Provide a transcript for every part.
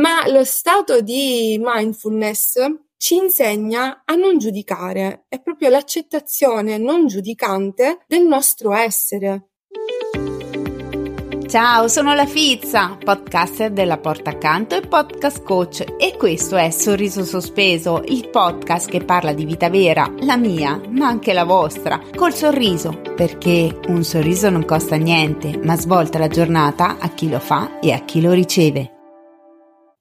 ma lo stato di mindfulness ci insegna a non giudicare, è proprio l'accettazione non giudicante del nostro essere. Ciao, sono la Fizza, podcaster della Porta Accanto e podcast coach e questo è Sorriso Sospeso, il podcast che parla di vita vera, la mia, ma anche la vostra, col sorriso, perché un sorriso non costa niente, ma svolta la giornata a chi lo fa e a chi lo riceve.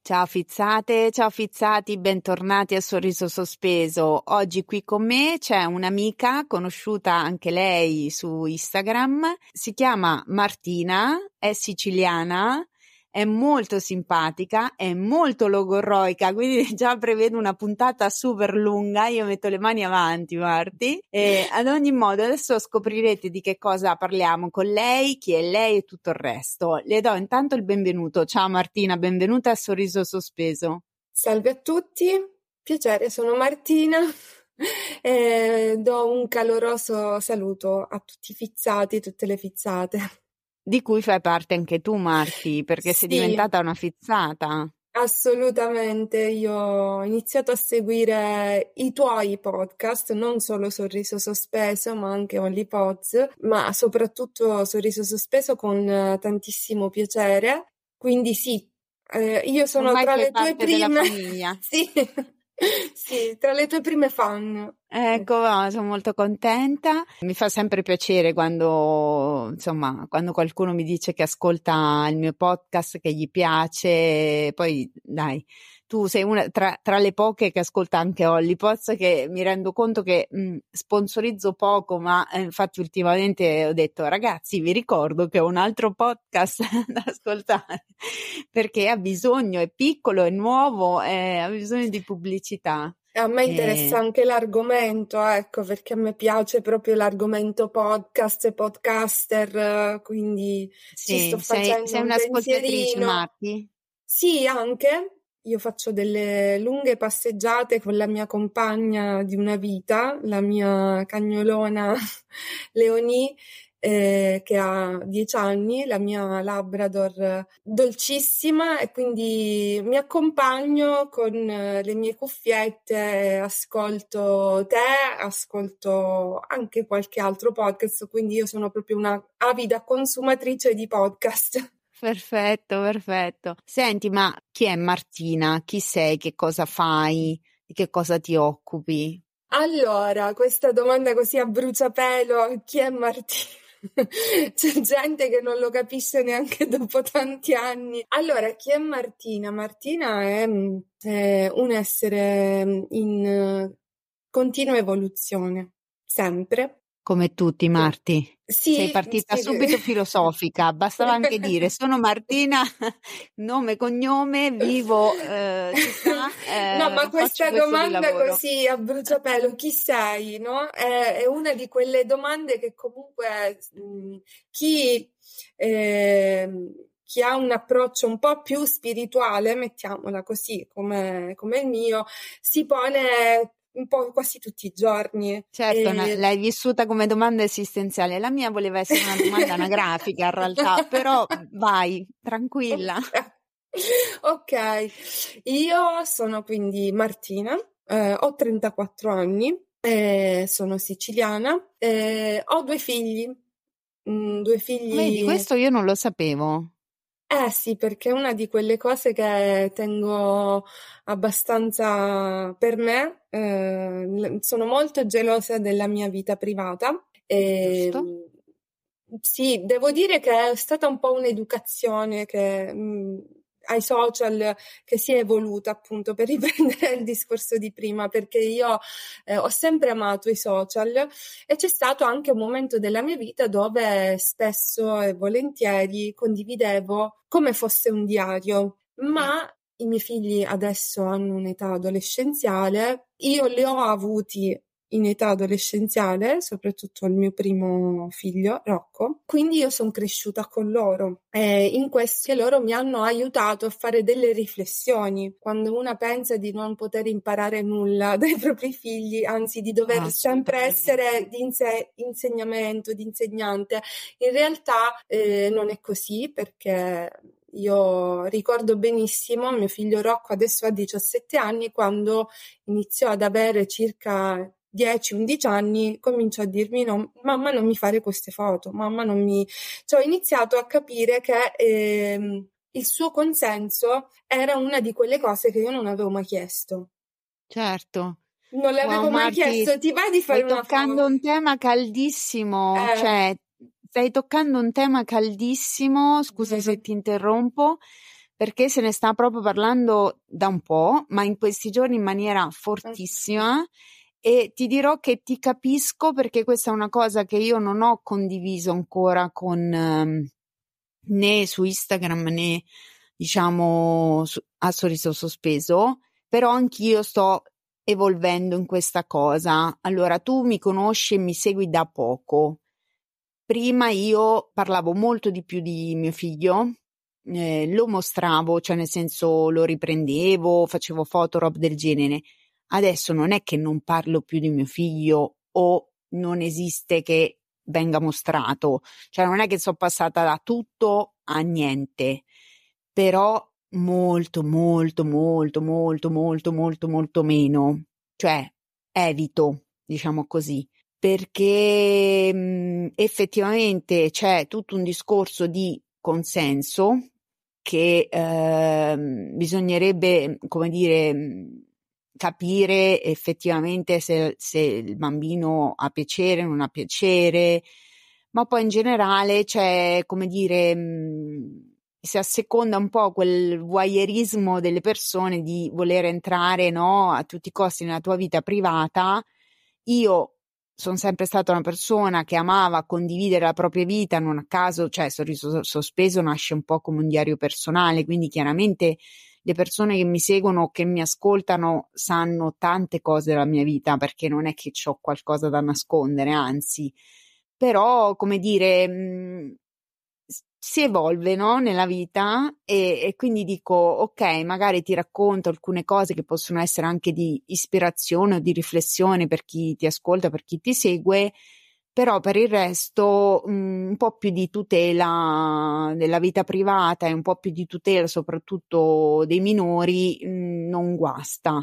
Ciao fizzate, ciao fizzati, bentornati a Sorriso Sospeso. Oggi qui con me c'è un'amica conosciuta anche lei su Instagram, si chiama Martina, è siciliana è molto simpatica, è molto logorroica, quindi già prevedo una puntata super lunga, io metto le mani avanti Marti e ad ogni modo adesso scoprirete di che cosa parliamo con lei, chi è lei e tutto il resto. Le do intanto il benvenuto. Ciao Martina, benvenuta a Sorriso Sospeso. Salve a tutti, piacere, sono Martina. E do un caloroso saluto a tutti i fizzati tutte le fizzate. Di cui fai parte anche tu, Marti, perché sei diventata una fizzata. Assolutamente, io ho iniziato a seguire i tuoi podcast, non solo Sorriso Sospeso, ma anche OnlyPods, ma soprattutto Sorriso Sospeso con eh, tantissimo piacere. Quindi sì, eh, io sono Ormai tra le tue prime. sì, sì, tra le tue prime fan. Ecco, sono molto contenta. Mi fa sempre piacere quando, insomma, quando qualcuno mi dice che ascolta il mio podcast, che gli piace. Poi, dai, tu sei una tra, tra, le poche che ascolta anche Hollypots che mi rendo conto che mh, sponsorizzo poco, ma eh, infatti ultimamente ho detto ragazzi vi ricordo che ho un altro podcast da ascoltare perché ha bisogno, è piccolo, è nuovo, eh, ha bisogno di pubblicità. A me interessa eh. anche l'argomento, ecco, perché a me piace proprio l'argomento podcast e podcaster, quindi sì, ci sto facendo sei, sei un'ascoltatrice, Marti? Sì, anche, io faccio delle lunghe passeggiate con la mia compagna di una vita, la mia cagnolona Leonie, eh, che ha dieci anni, la mia Labrador dolcissima e quindi mi accompagno con le mie cuffiette, ascolto te, ascolto anche qualche altro podcast, quindi io sono proprio una avida consumatrice di podcast. Perfetto, perfetto. Senti, ma chi è Martina? Chi sei? Che cosa fai? Di che cosa ti occupi? Allora, questa domanda così a bruciapelo, chi è Martina? C'è gente che non lo capisce neanche dopo tanti anni. Allora, chi è Martina? Martina è, è un essere in continua evoluzione, sempre come tutti, Marti. Sì, Sei partita sì. subito filosofica, bastava anche dire sono Martina, nome, cognome, vivo, eh, città, eh, No, ma questa domanda così a bruciapelo, chi sei, no? È, è, una di quelle domande che comunque mh, chi... Eh, chi ha un approccio un po' più spirituale, mettiamola così come, come il mio, si pone un po' quasi tutti i giorni. Certo, e... l'hai vissuta come domanda esistenziale. La mia voleva essere una domanda anagrafica in realtà, però vai, tranquilla. ok, io sono quindi Martina, eh, ho 34 anni, eh, sono siciliana, eh, ho due figli. Mm, due figli. Vedi, questo io non lo sapevo. Eh sì, perché è una di quelle cose che tengo abbastanza per me. Eh, sono molto gelosa della mia vita privata. E, Giusto. Sì, devo dire che è stata un po' un'educazione che mh, ai social che si è evoluta appunto per riprendere il discorso di prima perché io eh, ho sempre amato i social e c'è stato anche un momento della mia vita dove spesso e volentieri condividevo come fosse un diario. Ma i miei figli adesso hanno un'età adolescenziale io li ho avuti in età adolescenziale, soprattutto il mio primo figlio, Rocco. Quindi io sono cresciuta con loro e in questo loro mi hanno aiutato a fare delle riflessioni. Quando una pensa di non poter imparare nulla dai propri figli, anzi di dover ah, sempre essere di inse- insegnamento, di insegnante, in realtà eh, non è così perché io ricordo benissimo mio figlio Rocco adesso ha 17 anni quando iniziò ad avere circa 10-11 anni cominciò a dirmi no, mamma non mi fare queste foto, mamma non mi... Cioè ho iniziato a capire che eh, il suo consenso era una di quelle cose che io non avevo mai chiesto. Certo. Non l'avevo wow, mai Marti, chiesto, ti va di fare una foto? Stai toccando un tema caldissimo, eh. cioè stai toccando un tema caldissimo, scusa mm. se ti interrompo, perché se ne sta proprio parlando da un po', ma in questi giorni in maniera fortissima. E ti dirò che ti capisco perché questa è una cosa che io non ho condiviso ancora con um, né su Instagram né diciamo su, a sorriso sospeso, però anch'io sto evolvendo in questa cosa. Allora, tu mi conosci e mi segui da poco. Prima io parlavo molto di più di mio figlio, eh, lo mostravo, cioè nel senso lo riprendevo, facevo foto, roba del genere. Adesso non è che non parlo più di mio figlio o non esiste che venga mostrato, cioè non è che sono passata da tutto a niente, però molto, molto, molto, molto, molto, molto, molto meno, cioè evito, diciamo così. Perché mh, effettivamente c'è tutto un discorso di consenso che eh, bisognerebbe, come dire, capire effettivamente se, se, il bambino ha piacere, o non ha piacere, ma poi in generale c'è, come dire, mh, si asseconda un po' quel voyeurismo delle persone di voler entrare no, a tutti i costi nella tua vita privata. Io sono sempre stata una persona che amava condividere la propria vita, non a caso, cioè Sorriso Sospeso nasce un po' come un diario personale, quindi chiaramente le persone che mi seguono, che mi ascoltano, sanno tante cose della mia vita, perché non è che ho qualcosa da nascondere, anzi, però, come dire, mh, si evolve no? nella vita e, e, quindi dico ok magari ti racconto alcune cose che possono essere anche di ispirazione o di riflessione per chi ti ascolta per chi ti segue però per il resto mh, un po' più di tutela della vita privata e un po' più di tutela soprattutto dei minori mh, non guasta.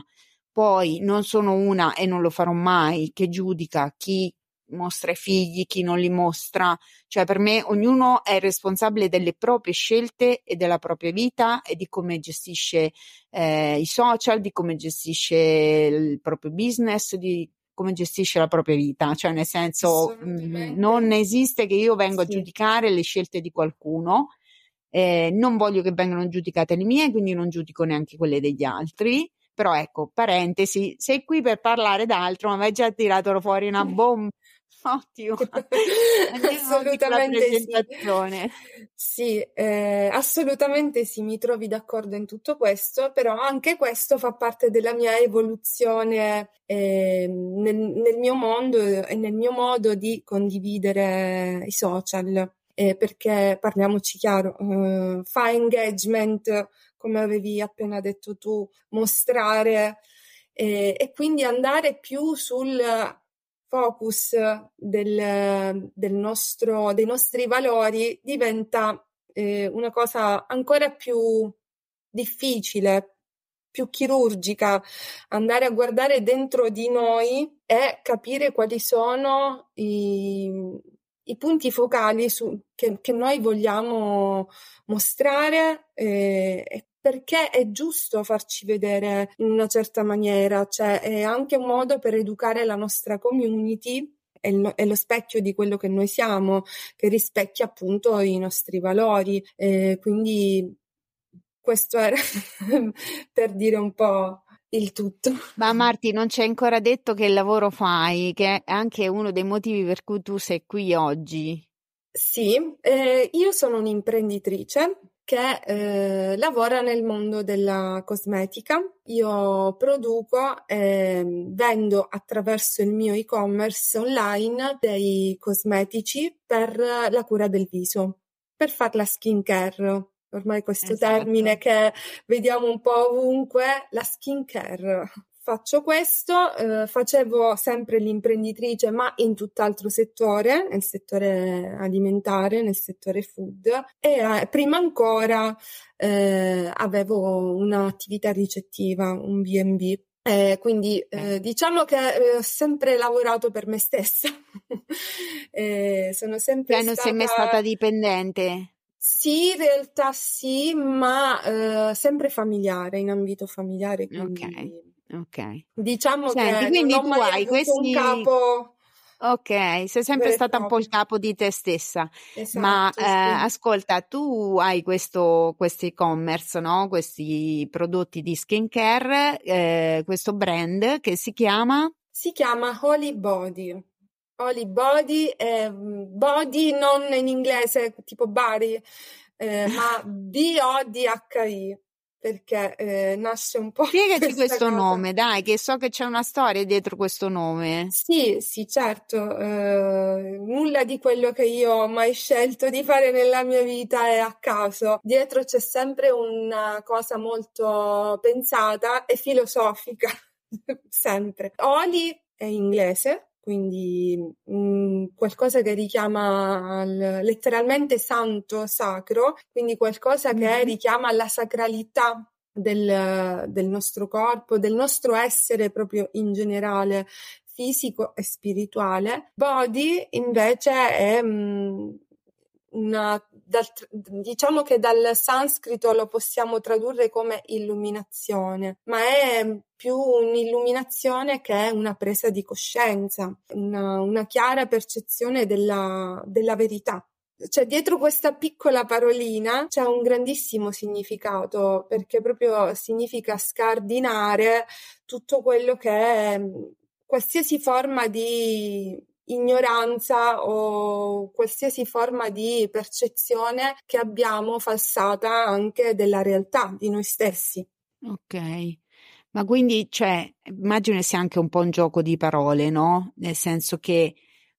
Poi non sono una e non lo farò mai che giudica chi mostra i figli, chi non li mostra, cioè per me ognuno è responsabile delle proprie scelte e della propria vita e di come gestisce eh, i social, di come gestisce il proprio business, di come gestisce la propria vita, cioè nel senso mh, mm, non esiste che io vengo sì. a giudicare le scelte di qualcuno, eh, non voglio che vengano giudicate le mie, quindi non giudico neanche quelle degli altri. Però ecco, parentesi, sei qui per parlare d'altro, ma mi hai già tirato fuori una bomba Ottimo, assolutamente sì. Sì, eh, assolutamente sì, mi trovi d'accordo in tutto questo, però anche questo fa parte della mia evoluzione eh, nel, nel, mio mondo e nel mio modo di condividere i social, eh, perché parliamoci chiaro, eh, fa engagement, come avevi appena detto tu, mostrare eh, e quindi andare più sul focus del, del nostro, dei nostri valori diventa eh, una cosa ancora più difficile, più chirurgica, andare a guardare dentro di noi e capire quali sono i, i punti focali su, che, che, noi vogliamo mostrare eh, e perché è giusto farci vedere in una certa maniera, cioè è anche un modo per educare la nostra community è lo, specchio di quello che noi siamo, che rispecchia appunto i nostri valori. Eh, quindi questo era per dire un po' il tutto. Ma Marti, non ci hai ancora detto che lavoro fai, che è anche uno dei motivi per cui tu sei qui oggi. Sì, eh, io sono un'imprenditrice che eh, lavora nel mondo della cosmetica. Io produco e vendo attraverso il mio e-commerce online dei cosmetici per la cura del viso, per fare la skincare. Ormai questo esatto. termine che vediamo un po' ovunque, la skincare faccio questo, eh, facevo sempre l'imprenditrice, ma in tutt'altro settore, nel settore alimentare, nel settore food, e eh, prima ancora eh, avevo un'attività ricettiva, un B&B. Eh, quindi eh, diciamo che eh, ho sempre lavorato per me stessa. sono sempre cioè, non stata... sei mai stata dipendente? Sì, in realtà sì, ma sempre familiare, in ambito familiare. Quindi... Ok Ok. Diciamo Senti, che quindi non tu ho mai questi... un capo Ok, sei sempre stata un po' il capo di te stessa, esatto, ma eh, ascolta, tu hai questo, questo e-commerce, no? Questi prodotti di skincare, eh, questo brand che si chiama? Si chiama Holy Body. Holy Body, eh, body non in inglese tipo body, eh, ma B-O-D-H-I perché eh, nasce un po'. Spiegati questo cosa. nome, dai, che so che c'è una storia dietro questo nome. Sì, sì, certo. Eh, nulla di quello che io ho mai scelto di fare nella mia vita è a caso. Dietro c'è sempre una cosa molto pensata e filosofica, sempre. Oli è inglese, quindi mh, mm, qualcosa che richiama al, letteralmente santo, sacro, quindi qualcosa che mm-hmm. richiama alla sacralità del, del nostro corpo, del nostro essere proprio in generale fisico e spirituale. Body invece è mh, mm, una, dal, diciamo che dal sanscrito lo possiamo tradurre come illuminazione, ma è più un'illuminazione che una presa di coscienza, una, una chiara percezione della, della verità. Cioè, dietro questa piccola parolina c'è un grandissimo significato, perché proprio significa scardinare tutto quello che è qualsiasi forma di ignoranza o qualsiasi forma di percezione che abbiamo falsata anche della realtà di noi stessi. Ok. Ma quindi, cioè, immagino sia anche un po' un gioco di parole, no? Nel senso che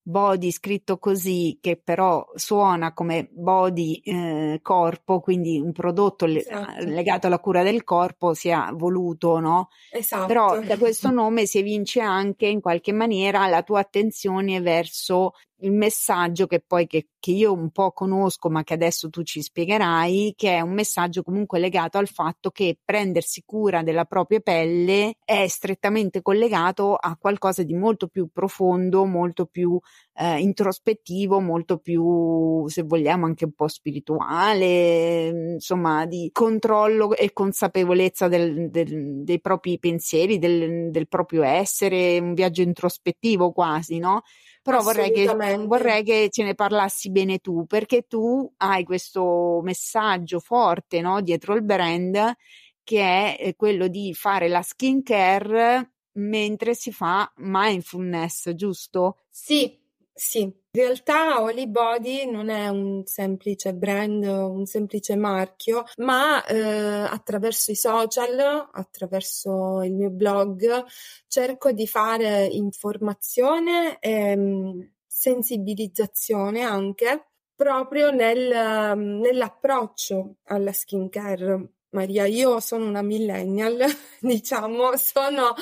body scritto così, che però suona come body eh, corpo, quindi un prodotto esatto. legato alla cura del corpo sia voluto, no? Esatto. Però da questo nome si evince anche in qualche maniera la tua attenzione verso il messaggio che poi che, che, io un po' conosco, ma che adesso tu ci spiegherai, che è un messaggio comunque legato al fatto che prendersi cura della propria pelle è strettamente collegato a qualcosa di molto più profondo, molto più eh, introspettivo, molto più, se vogliamo, anche un po' spirituale, insomma, di controllo e consapevolezza del, del, dei propri pensieri, del, del proprio essere, un viaggio introspettivo quasi, no? però vorrei che, vorrei che, ce ne parlassi bene tu, perché tu hai questo messaggio forte no, dietro il brand che è eh, quello di fare la skincare mentre si fa mindfulness, giusto? Sì, sì, in realtà Holy Body non è un semplice brand, un semplice marchio, ma eh, attraverso i social, attraverso il mio blog, cerco di fare informazione e mm, sensibilizzazione anche proprio nel, nell'approccio alla skincare Maria, io sono una millennial, diciamo, sono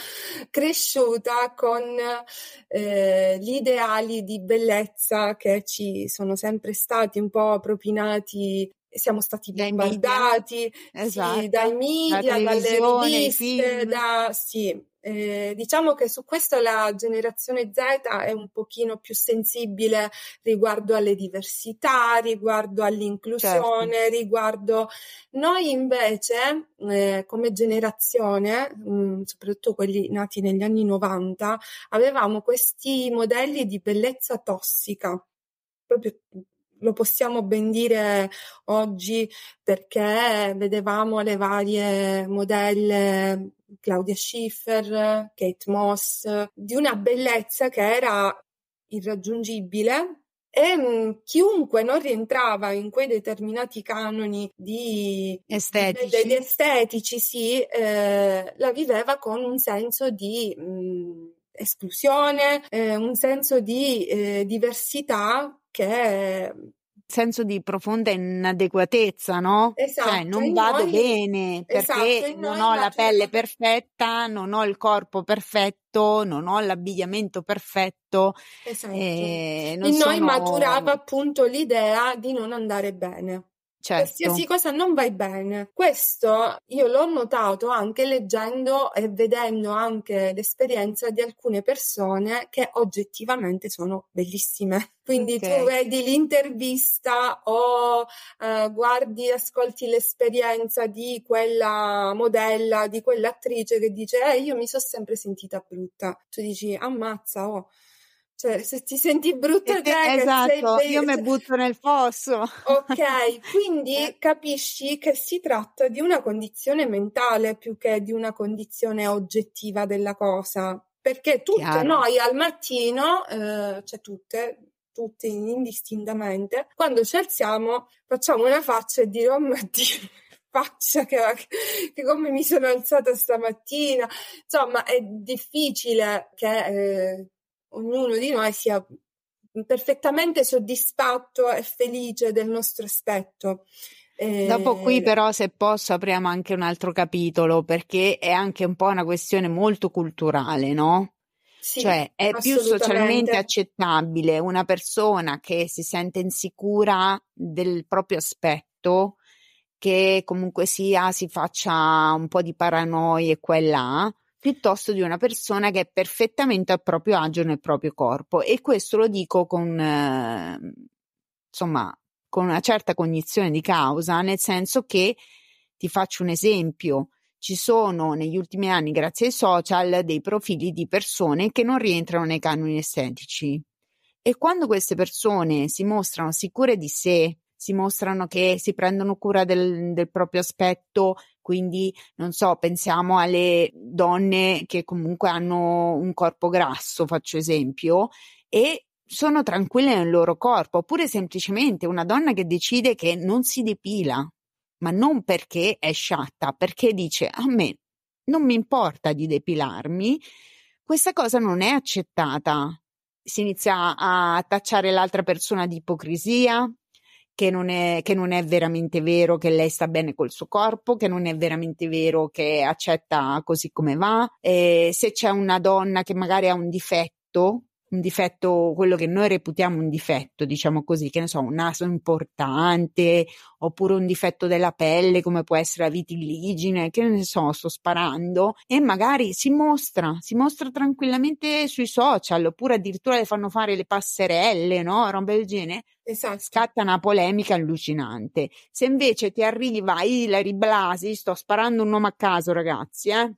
cresciuta con eh, gli ideali di bellezza che ci sono sempre stati un po' propinati siamo stati bombardati esatto. sì, dai media, dalle riviste, da, sì, eh, diciamo che su questo la generazione Z è un pochino più sensibile riguardo alle diversità, riguardo all'inclusione, certo. riguardo noi invece eh, come generazione, mh, mm, soprattutto quelli nati negli anni 90, avevamo questi modelli di bellezza tossica proprio lo possiamo ben dire oggi perché vedevamo le varie modelle Claudia Schiffer, Kate Moss, di una bellezza che era irraggiungibile e mh, mm, chiunque non rientrava in quei determinati canoni di estetici, di, di estetici sì, eh, la viveva con un senso di mh, mm, esclusione, eh, un senso di eh, diversità che senso di profonda inadeguatezza, no? Cioè, esatto, cioè non vado noi, bene perché esatto, non ho la pelle perfetta, non ho il corpo perfetto, non ho l'abbigliamento perfetto. Esatto. E, in sono... noi maturava appunto l'idea di non andare bene. Certo. Qualsiasi cosa non vai bene. Questo io l'ho notato anche leggendo e vedendo anche l'esperienza di alcune persone che oggettivamente sono bellissime. Quindi okay. tu vedi l'intervista o eh, guardi, ascolti l'esperienza di quella modella, di quell'attrice che dice eh, io mi sono sempre sentita brutta. Tu dici ammazza, oh cioè, se ti senti brutta te, esatto, io mi butto nel fosso. Ok, quindi capisci che si tratta di una condizione mentale più che di una condizione oggettiva della cosa. Perché tutte Chiaro. noi al mattino, eh, cioè tutte, tutte indistintamente, quando ci alziamo facciamo una faccia e dire oh mio Dio, faccia che, che, come mi sono alzata stamattina. Insomma, è difficile che eh, ognuno di noi sia perfettamente soddisfatto e felice del nostro aspetto. Eh... Dopo qui però se posso apriamo anche un altro capitolo perché è anche un po' una questione molto culturale, no? Sì, cioè è più socialmente accettabile una persona che si sente insicura del proprio aspetto che comunque sia si faccia un po' di paranoia qua e là piuttosto di una persona che è perfettamente a proprio agio nel proprio corpo. E questo lo dico con eh, insomma con una certa cognizione di causa nel senso che ti faccio un esempio. Ci sono negli ultimi anni grazie ai social dei profili di persone che non rientrano nei canoni estetici. E quando queste persone si mostrano sicure di sé si mostrano che si prendono cura del, del proprio aspetto, quindi non so, pensiamo alle donne che comunque hanno un corpo grasso, faccio esempio, e sono tranquille nel loro corpo, oppure semplicemente una donna che decide che non si depila, ma non perché è sciatta, perché dice a me non mi importa di depilarmi, questa cosa non è accettata. Si inizia a tacciare l'altra persona di ipocrisia, che non, è, che non è veramente vero che lei sta bene col suo corpo, che non è veramente vero che accetta così come va. E se c'è una donna che magari ha un difetto, un difetto, quello che noi reputiamo un difetto, diciamo così, che ne so, un naso importante, oppure un difetto della pelle, come può essere la vitiligine, che ne so, sto sparando, e magari si mostra, si mostra tranquillamente sui social, oppure addirittura le fanno fare le passerelle, no? Roba del genere. Esatto. Scatta una polemica allucinante. Se invece ti arriva Hilary Blasi, sto sparando un nome a caso, ragazzi, eh?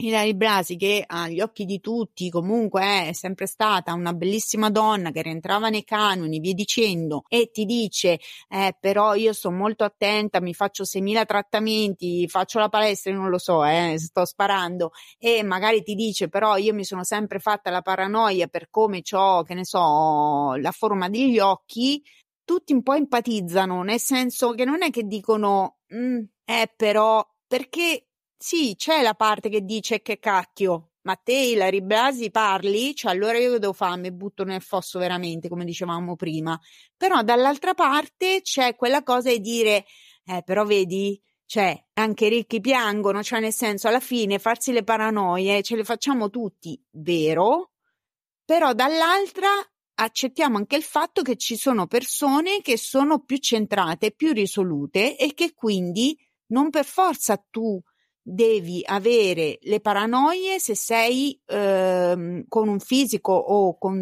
Hilary Blasi, che agli occhi di tutti comunque è sempre stata una bellissima donna che rientrava nei canoni, via dicendo, e ti dice: eh, però io sto molto attenta, mi faccio 6.000 trattamenti, faccio la palestra, non lo so, eh, sto sparando, e magari ti dice: però io mi sono sempre fatta la paranoia per come ho, che ne so, la forma degli occhi. Tutti un po' empatizzano, nel senso che non è che dicono, mm, eh, però, perché sì, c'è la parte che dice che cacchio, ma te Ilari Blasi parli, cioè allora io devo fare, mi butto nel fosso veramente, come dicevamo prima. Però dall'altra parte c'è quella cosa di dire, eh, però vedi, cioè anche i ricchi piangono, cioè nel senso alla fine farsi le paranoie ce le facciamo tutti, vero? Però dall'altra accettiamo anche il fatto che ci sono persone che sono più centrate, più risolute e che quindi non per forza tu devi avere le paranoie se sei ehm, con un fisico o con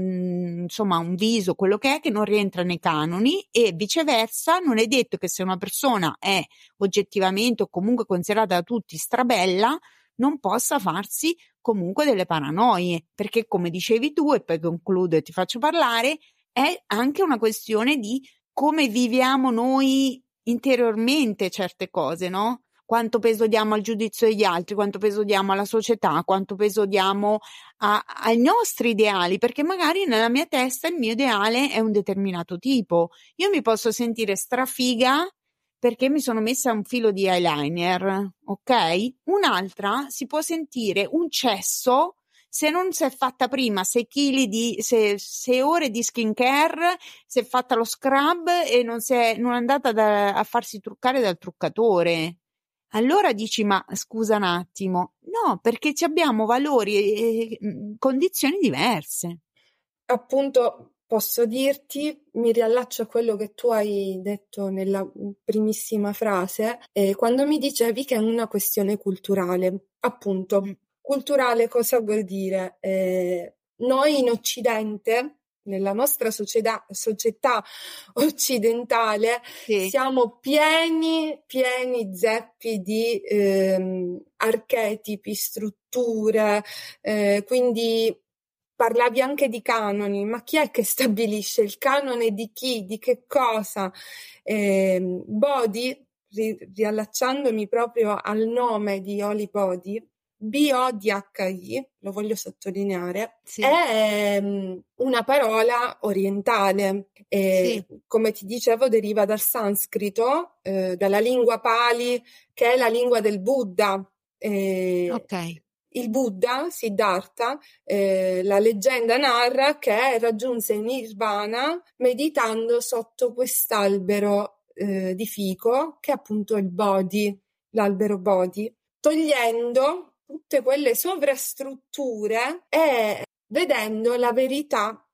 insomma un viso, quello che è, che non rientra nei canoni e viceversa non è detto che se una persona è oggettivamente o comunque considerata da tutti strabella non possa farsi comunque delle paranoie perché come dicevi tu e poi concludo e ti faccio parlare è anche una questione di come viviamo noi interiormente certe cose, no? Quanto peso diamo al giudizio degli altri, quanto peso diamo alla società, quanto peso diamo a, ai nostri ideali, perché magari nella mia testa il mio ideale è un determinato tipo. Io mi posso sentire strafiga perché mi sono messa un filo di eyeliner, ok? Un'altra si può sentire un cesso se non si è fatta prima 6 kg di 6 ore di skincare, si è fatta lo scrub e non, è, non è andata da, a farsi truccare dal truccatore. Allora dici, ma scusa un attimo, no, perché abbiamo valori e condizioni diverse. Appunto, posso dirti, mi riallaccio a quello che tu hai detto nella primissima frase, eh, quando mi dicevi che è una questione culturale. Appunto, culturale cosa vuol dire? Eh, noi in Occidente, nella nostra società, società occidentale, sì. siamo pieni, pieni zeppi di ehm, archetipi, strutture, eh, quindi Parlavi anche di canoni, ma chi è che stabilisce il canone di chi, di che cosa? Eh, Body, ri- riallacciandomi proprio al nome di Oli Body, B-O-D-H-I, lo voglio sottolineare, sì. è um, una parola orientale e, sì. come ti dicevo, deriva dal sanscrito, eh, dalla lingua Pali, che è la lingua del Buddha. Eh, ok il Buddha, Siddhartha, eh, la leggenda narra che raggiunse Nirvana meditando sotto quest'albero eh, di fico, che è appunto il Bodhi, l'albero Bodhi, togliendo tutte quelle sovrastrutture e vedendo la verità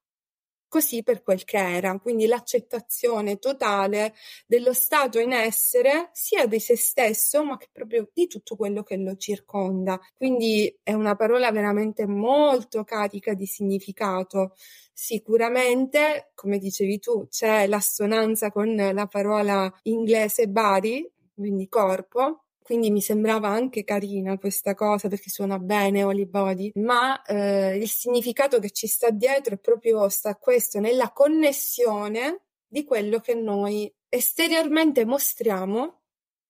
così per quel che era, quindi l'accettazione totale dello stato in essere sia di se stesso, ma che proprio di tutto quello che lo circonda. Quindi è una parola veramente molto carica di significato. Sicuramente, come dicevi tu, c'è l'assonanza con la parola inglese body, quindi corpo, quindi mi sembrava anche carina questa cosa perché suona bene Holy Body, ma eh, il significato che ci sta dietro è proprio sta questo, nella connessione di quello che noi esteriormente mostriamo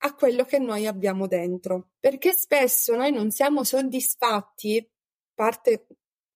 a quello che noi abbiamo dentro. Perché spesso noi non siamo soddisfatti, parte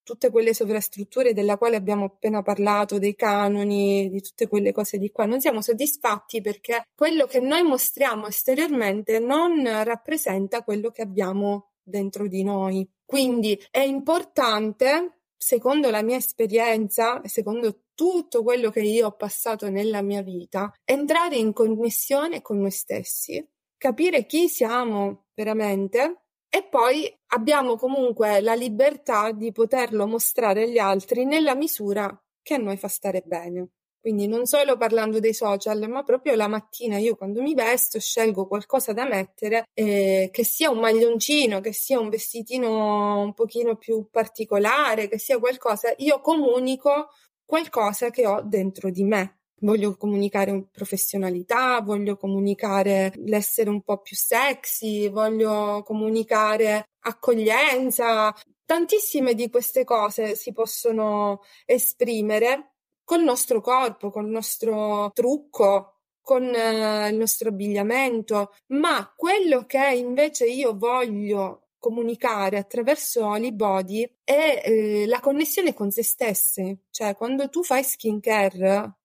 tutte quelle sovrastrutture della quale abbiamo appena parlato, dei canoni, di tutte quelle cose di qua, non siamo soddisfatti perché quello che noi mostriamo esteriormente non rappresenta quello che abbiamo dentro di noi. Quindi è importante, secondo la mia esperienza secondo tutto quello che io ho passato nella mia vita, entrare in connessione con noi stessi, capire chi siamo veramente e poi abbiamo comunque la libertà di poterlo mostrare agli altri nella misura che a noi fa stare bene. Quindi non solo parlando dei social, ma proprio la mattina io quando mi vesto scelgo qualcosa da mettere, eh, che sia un maglioncino, che sia un vestitino un pochino più particolare, che sia qualcosa, io comunico qualcosa che ho dentro di me voglio comunicare professionalità, voglio comunicare l'essere un po' più sexy, voglio comunicare accoglienza. Tantissime di queste cose si possono esprimere col nostro corpo, col nostro trucco, con eh, il nostro abbigliamento, ma quello che invece io voglio comunicare attraverso Olibody è eh, la connessione con se stesse, cioè quando tu fai skincare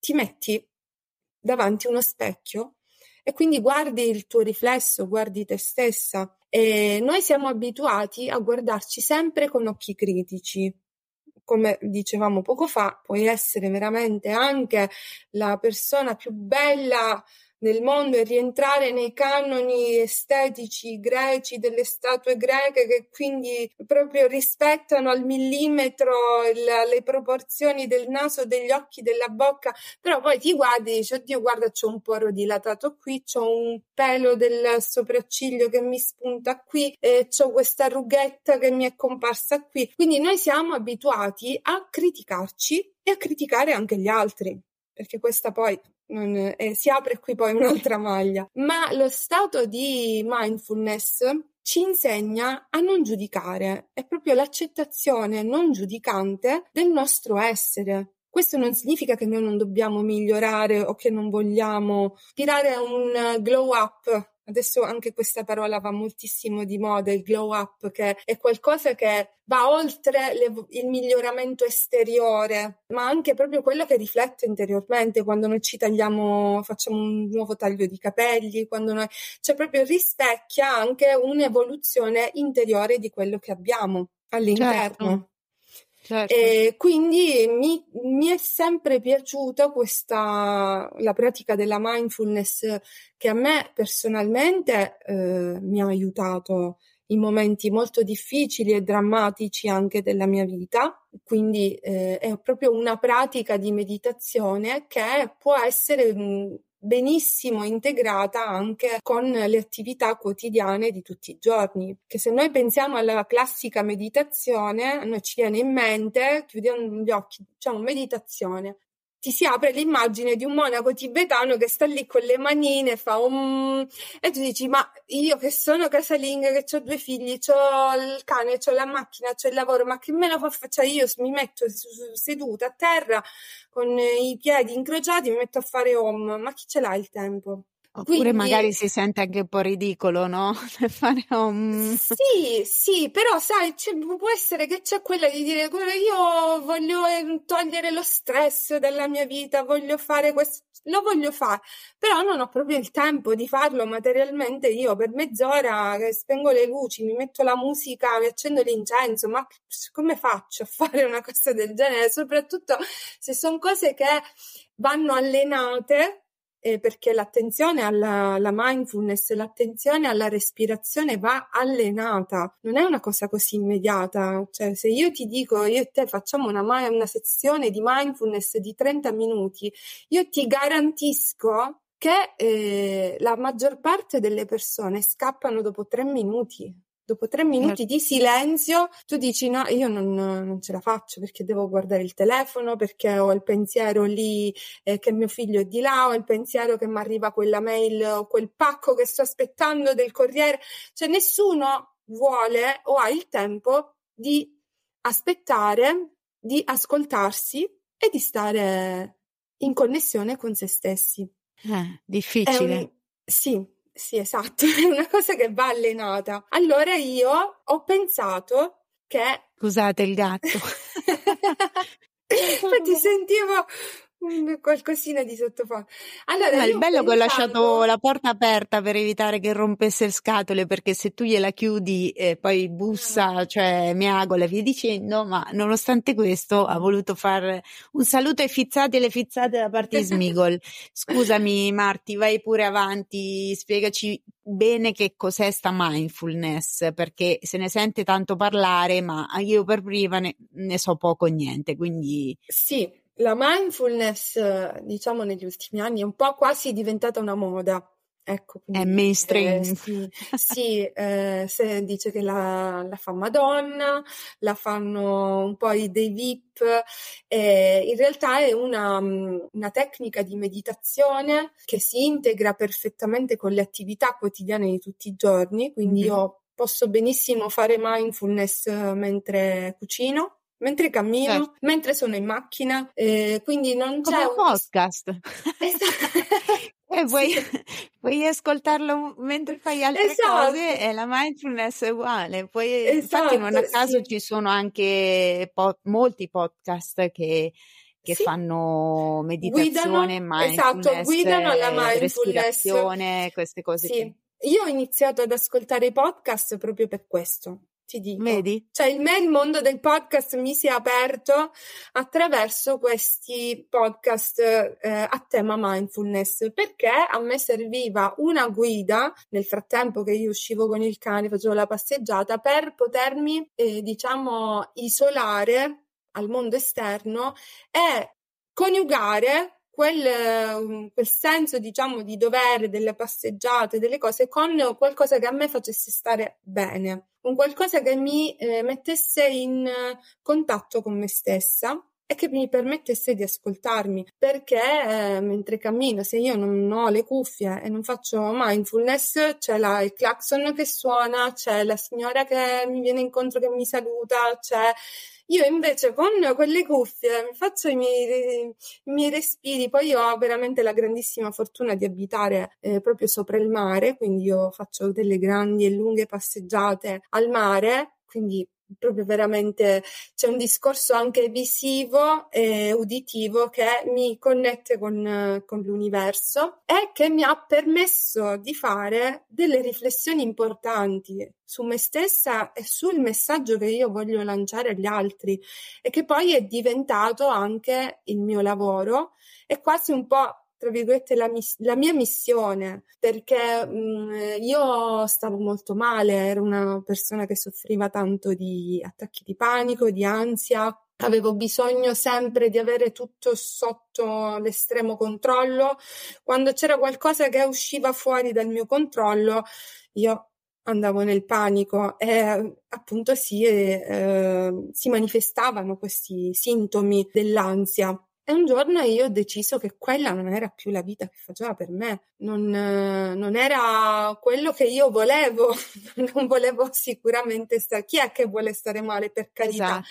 ti metti davanti uno specchio e quindi guardi il tuo riflesso, guardi te stessa. E noi siamo abituati a guardarci sempre con occhi critici. Come dicevamo poco fa, puoi essere veramente anche la persona più bella nel mondo e rientrare nei canoni estetici greci delle statue greche che quindi proprio rispettano al millimetro il, le proporzioni del naso, degli occhi, della bocca, però poi ti guardi e dici oddio guarda c'ho un poro dilatato qui, c'ho un pelo del sopracciglio che mi spunta qui e c'ho questa rughetta che mi è comparsa qui, quindi noi siamo abituati a criticarci e a criticare anche gli altri perché questa poi non, eh, si apre qui poi un'altra maglia, ma lo stato di mindfulness ci insegna a non giudicare, è proprio l'accettazione non giudicante del nostro essere. Questo non significa che noi non dobbiamo migliorare o che non vogliamo tirare un glow up Adesso anche questa parola va moltissimo di moda, il glow up, che è qualcosa che va oltre le, il miglioramento esteriore, ma anche proprio quello che riflette interiormente quando noi ci tagliamo, facciamo un nuovo taglio di capelli, quando noi, cioè proprio rispecchia anche un'evoluzione interiore di quello che abbiamo. all'interno. Certo. Certo. E quindi mi, mi, è sempre piaciuta questa, la pratica della mindfulness che a me personalmente eh, mi ha aiutato in momenti molto difficili e drammatici anche della mia vita. Quindi eh, è proprio una pratica di meditazione che può essere benissimo integrata anche con le attività quotidiane di tutti i giorni. Che se noi pensiamo alla classica meditazione, noi ci viene in mente, chiudiamo gli occhi, diciamo meditazione ti si apre l'immagine di un monaco tibetano che sta lì con le manine, fa un... e tu dici, ma io che sono casalinga, che ho due figli, ho il cane, ho la macchina, ho il lavoro, ma che me lo fa fare? Cioè io mi metto seduta a terra con i piedi incrociati, mi metto a fare home, ma chi ce l'ha il tempo? Oppure Quindi, magari si sente anche un po' ridicolo, no? Fare un... Sì, sì, però sai, può essere che c'è quella di dire io voglio eh, togliere lo stress dalla mia vita, voglio fare questo, lo voglio fare, però non ho proprio il tempo di farlo materialmente io per mezz'ora spengo le luci, mi metto la musica, mi accendo l'incenso, ma come faccio a fare una cosa del genere? Soprattutto se sono cose che vanno allenate eh, perché l'attenzione alla, alla mindfulness, l'attenzione alla respirazione va allenata, non è una cosa così immediata. Cioè, se io ti dico, io e te facciamo una, una sezione di mindfulness di 30 minuti, io ti garantisco che eh, la maggior parte delle persone scappano dopo tre minuti dopo tre minuti certo. di silenzio tu dici no, io non, non, ce la faccio perché devo guardare il telefono, perché ho il pensiero lì eh, che mio figlio è di là, ho il pensiero che mi arriva quella mail o quel pacco che sto aspettando del corriere. Cioè nessuno vuole o ha il tempo di aspettare, di ascoltarsi e di stare in connessione con se stessi. Eh, difficile. Un, sì, sì, esatto, è una cosa che va allenata. Allora io ho pensato che... Scusate il gatto. Infatti sentivo qualcosina di sottofondo. Allora, il bello è che ho lasciato la porta aperta per evitare che rompesse le scatole, perché se tu gliela chiudi e poi bussa, ah. cioè miagola e via dicendo, ma nonostante questo ha voluto fare un saluto ai fizzati e le fizzate da parte di Smigol. Scusami Marti, vai pure avanti, spiegaci bene che cos'è sta mindfulness, perché se ne sente tanto parlare, ma io per prima ne, ne so poco o niente, quindi... Sì, la mindfulness, diciamo, negli ultimi anni è un po' quasi diventata una moda. Ecco, quindi, è mainstream. Eh, sì, sì eh, se dice che la, la, fa Madonna, la fanno un po' dei VIP, eh, in realtà è una, una, tecnica di meditazione che si integra perfettamente con le attività quotidiane di tutti i giorni, quindi mm. io posso benissimo fare mindfulness mentre cucino, mentre cammino, certo. mentre sono in macchina, eh, quindi non c'è Come un podcast. e puoi, puoi, ascoltarlo mentre fai altre esatto. cose e la mindfulness è uguale. Poi, esatto, infatti, non a caso sì. ci sono anche po- molti podcast che, che sì. fanno meditazione, guidano, esatto, mindfulness, esatto, guidano la mindfulness, queste cose. Sì. Io ho iniziato ad ascoltare i podcast proprio per questo, ti dico. Vedi? Cioè il, me, il mondo del podcast mi si è aperto attraverso questi podcast eh, a tema mindfulness perché a me serviva una guida nel frattempo che io uscivo con il cane, facevo la passeggiata per potermi eh, diciamo isolare al mondo esterno e coniugare Quel, quel, senso, diciamo, di dovere delle passeggiate, delle cose, con qualcosa che a me facesse stare bene un qualcosa che mi eh, mettesse in contatto con me stessa e che mi permettesse di ascoltarmi. Perché eh, mentre cammino se io non ho le cuffie e non faccio mindfulness c'è la, il clacson che suona c'è la signora che mi viene incontro che mi saluta c'è io invece con quelle cuffie faccio i miei, i miei respiri, poi ho veramente la grandissima fortuna di abitare eh, proprio sopra il mare, quindi io faccio delle grandi e lunghe passeggiate al mare, quindi proprio veramente c'è un discorso anche visivo e uditivo che mi connette con, con l'universo e che mi ha permesso di fare delle riflessioni importanti su me stessa e sul messaggio che io voglio lanciare agli altri e che poi è diventato anche il mio lavoro e quasi un po' tra virgolette, la, mis- la mia missione, perché mh, mm, io stavo molto male, ero una persona che soffriva tanto di attacchi di panico, di ansia, avevo bisogno sempre di avere tutto sotto l'estremo controllo. Quando c'era qualcosa che usciva fuori dal mio controllo, io andavo nel panico e appunto si, eh, si manifestavano questi sintomi dell'ansia. E un giorno io ho deciso che quella non era più la vita che faceva per me, non, non era quello che io volevo, non volevo sicuramente stare, chi è che vuole stare male per carità? Esatto.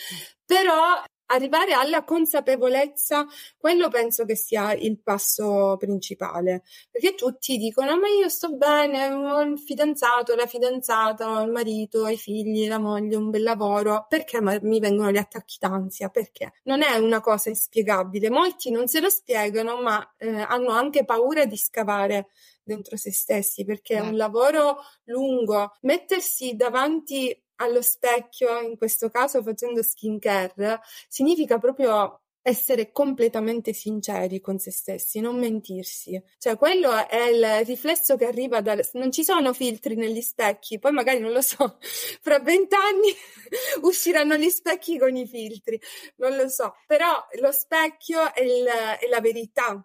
Però arrivare alla consapevolezza, quello penso che sia il passo principale, perché tutti dicono ma io sto bene, ho il fidanzato, la fidanzata, il marito, i figli, la moglie, un bel lavoro, perché mi vengono gli attacchi d'ansia? Perché? Non è una cosa inspiegabile, molti non se lo spiegano ma eh, hanno anche paura di scavare dentro se stessi perché è un lavoro lungo, mettersi davanti allo specchio, in questo caso facendo skincare, significa proprio essere completamente sinceri con se stessi, non mentirsi. Cioè, quello è il riflesso che arriva dal... Non ci sono filtri negli specchi, poi magari non lo so, fra vent'anni usciranno gli specchi con i filtri, non lo so. Però lo specchio è, il, è la verità.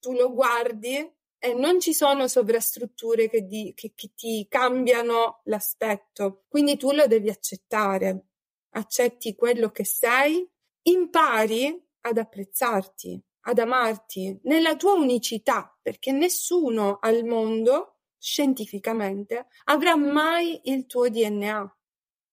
Tu lo guardi e non ci sono sovrastrutture che, di, che, che ti cambiano l'aspetto, quindi tu lo devi accettare, accetti quello che sei, impari ad apprezzarti, ad amarti nella tua unicità, perché nessuno al mondo, scientificamente, avrà mai il tuo DNA.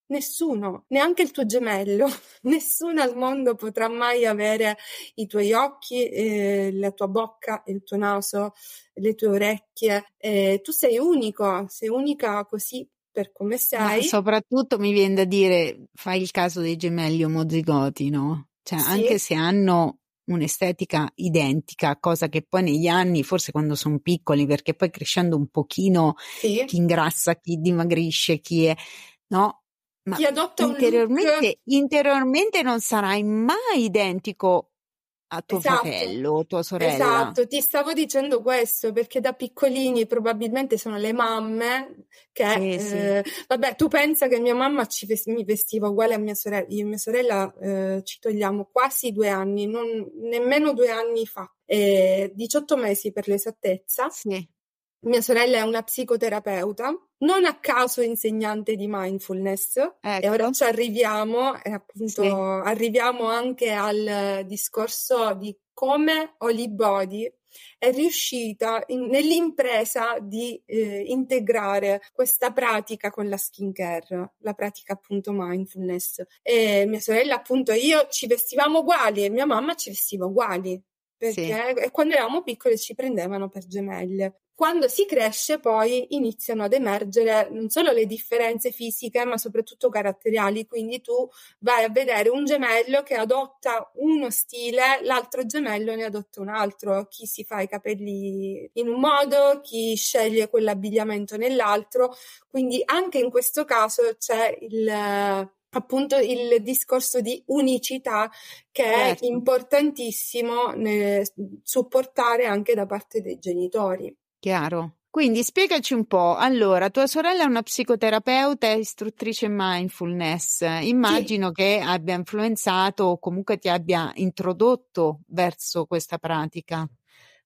Nessuno, neanche il tuo gemello, nessuno al mondo potrà mai avere i tuoi occhi, eh, la tua bocca, il tuo naso, le tue orecchie. Eh, tu sei unico, sei unica così per come sei. Ma soprattutto mi viene da dire, fai il caso dei gemelli omozigoti, no? Cioè, sì. anche se hanno un'estetica identica, cosa che poi negli anni, forse quando sono piccoli, perché poi crescendo un pochino, sì. chi ingrassa, chi dimagrisce, chi è, no? Ma chi adotta interiormente, look... interiormente non sarai mai identico a tuo esatto, fratello o tua sorella. Esatto, ti stavo dicendo questo perché da piccolini probabilmente sono le mamme che, sì, eh, sì. vabbè, tu pensa che mia mamma ci ves- mi vestiva uguale a mia sorella, io e mia sorella eh, ci togliamo quasi due anni, non, nemmeno due anni fa, eh, 18 mesi per l'esattezza. Sì. Mia sorella è una psicoterapeuta, non a caso insegnante di mindfulness, ecco. e ora ci arriviamo, e appunto sì. arriviamo anche al discorso di come Holy Body è riuscita in, nell'impresa di eh, integrare questa pratica con la skincare, la pratica appunto mindfulness. E mia sorella appunto io ci vestivamo uguali e mia mamma ci vestiva uguali perché sì. quando eravamo piccole ci prendevano per gemelle. Quando si cresce poi iniziano ad emergere non solo le differenze fisiche ma soprattutto caratteriali, quindi tu vai a vedere un gemello che adotta uno stile, l'altro gemello ne adotta un altro, chi si fa i capelli in un modo, chi sceglie quell'abbigliamento nell'altro, quindi anche in questo caso c'è il appunto il discorso di unicità che certo. è importantissimo supportare anche da parte dei genitori. Chiaro. Quindi spiegaci un po'. Allora, tua sorella è una psicoterapeuta e istruttrice mindfulness. Immagino sì. che abbia influenzato o comunque ti abbia introdotto verso questa pratica.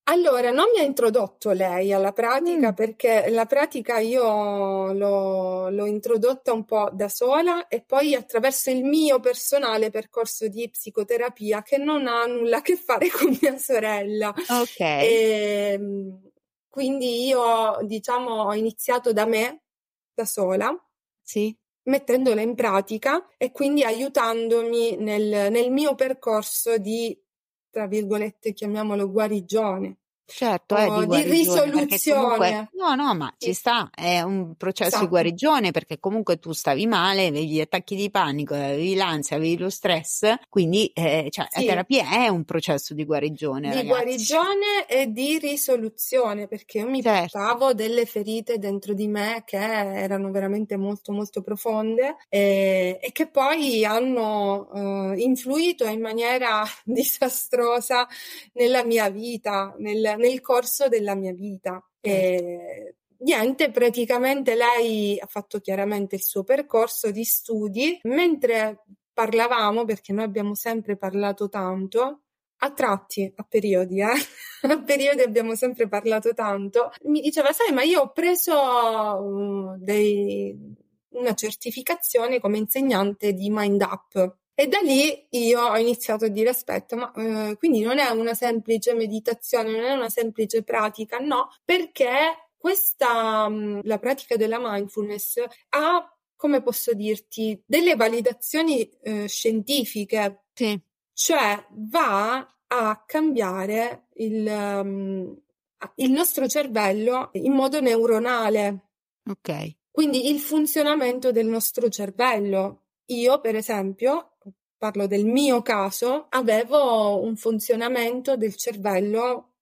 Allora, non mi ha introdotto lei alla pratica mm. perché la pratica io l'ho, l'ho, introdotta un po' da sola e poi attraverso il mio personale percorso di psicoterapia che non ha nulla a che fare con mia sorella. Ok. E, ehm, quindi io, diciamo, ho iniziato da me, da sola. Sì. Mettendola in pratica e quindi aiutandomi nel, nel mio percorso di, tra virgolette, chiamiamolo guarigione Certo, è di, di risoluzione. Comunque, no, no, ma ci sta, è un processo esatto. di guarigione perché comunque tu stavi male, avevi gli attacchi di panico, avevi l'ansia, avevi lo stress, quindi eh, cioè, sì. la terapia è un processo di guarigione. Di ragazzi. guarigione e di risoluzione perché io mi certo. portavo delle ferite dentro di me che erano veramente molto molto profonde e, e che poi hanno uh, influito in maniera disastrosa nella mia vita, nel, nel corso della mia vita. E, niente, praticamente lei ha fatto chiaramente il suo percorso di studi, mentre parlavamo, perché noi abbiamo sempre parlato tanto, a tratti, a periodi, eh? a periodi abbiamo sempre parlato tanto, mi diceva, sai, ma io ho preso uh, dei, una certificazione come insegnante di Mind Up. E da lì io ho iniziato a dire aspetta, ma eh, quindi non è una semplice meditazione, non è una semplice pratica, no, perché questa, mm, la pratica della mindfulness ha, come posso dirti, delle validazioni eh, scientifiche. Sì. Cioè va a cambiare il, um, il nostro cervello in modo neuronale. Ok. Quindi il funzionamento del nostro cervello. Io, per esempio, parlo del mio caso, avevo un funzionamento del cervello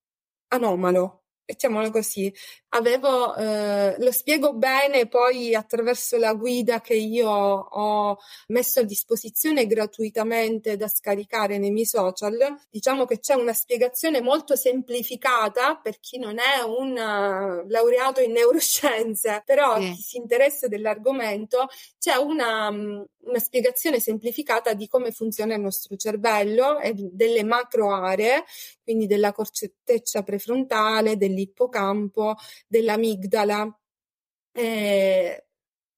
anomalo, mettiamolo così, avevo, eh, lo spiego bene poi attraverso la guida che io ho messo a disposizione gratuitamente da scaricare nei miei social. Diciamo che c'è una spiegazione molto semplificata per chi non è un uh, laureato in neuroscienze, però sì. chi si interessa dell'argomento c'è una, um, una spiegazione semplificata di come funziona il nostro cervello e delle macro aree, quindi della corcetteccia prefrontale, dell'ippocampo, dell'amigdala eh,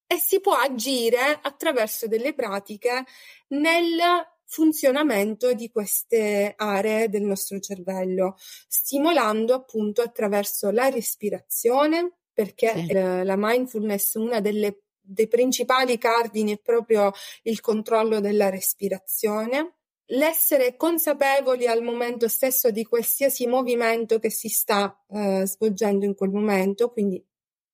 e si può agire attraverso delle pratiche nel funzionamento di queste aree del nostro cervello, stimolando appunto attraverso la respirazione, perché sì. la mindfulness, una delle dei principali cardini è proprio il controllo della respirazione, l'essere consapevoli al momento stesso di qualsiasi movimento che si sta eh, svolgendo in quel momento, quindi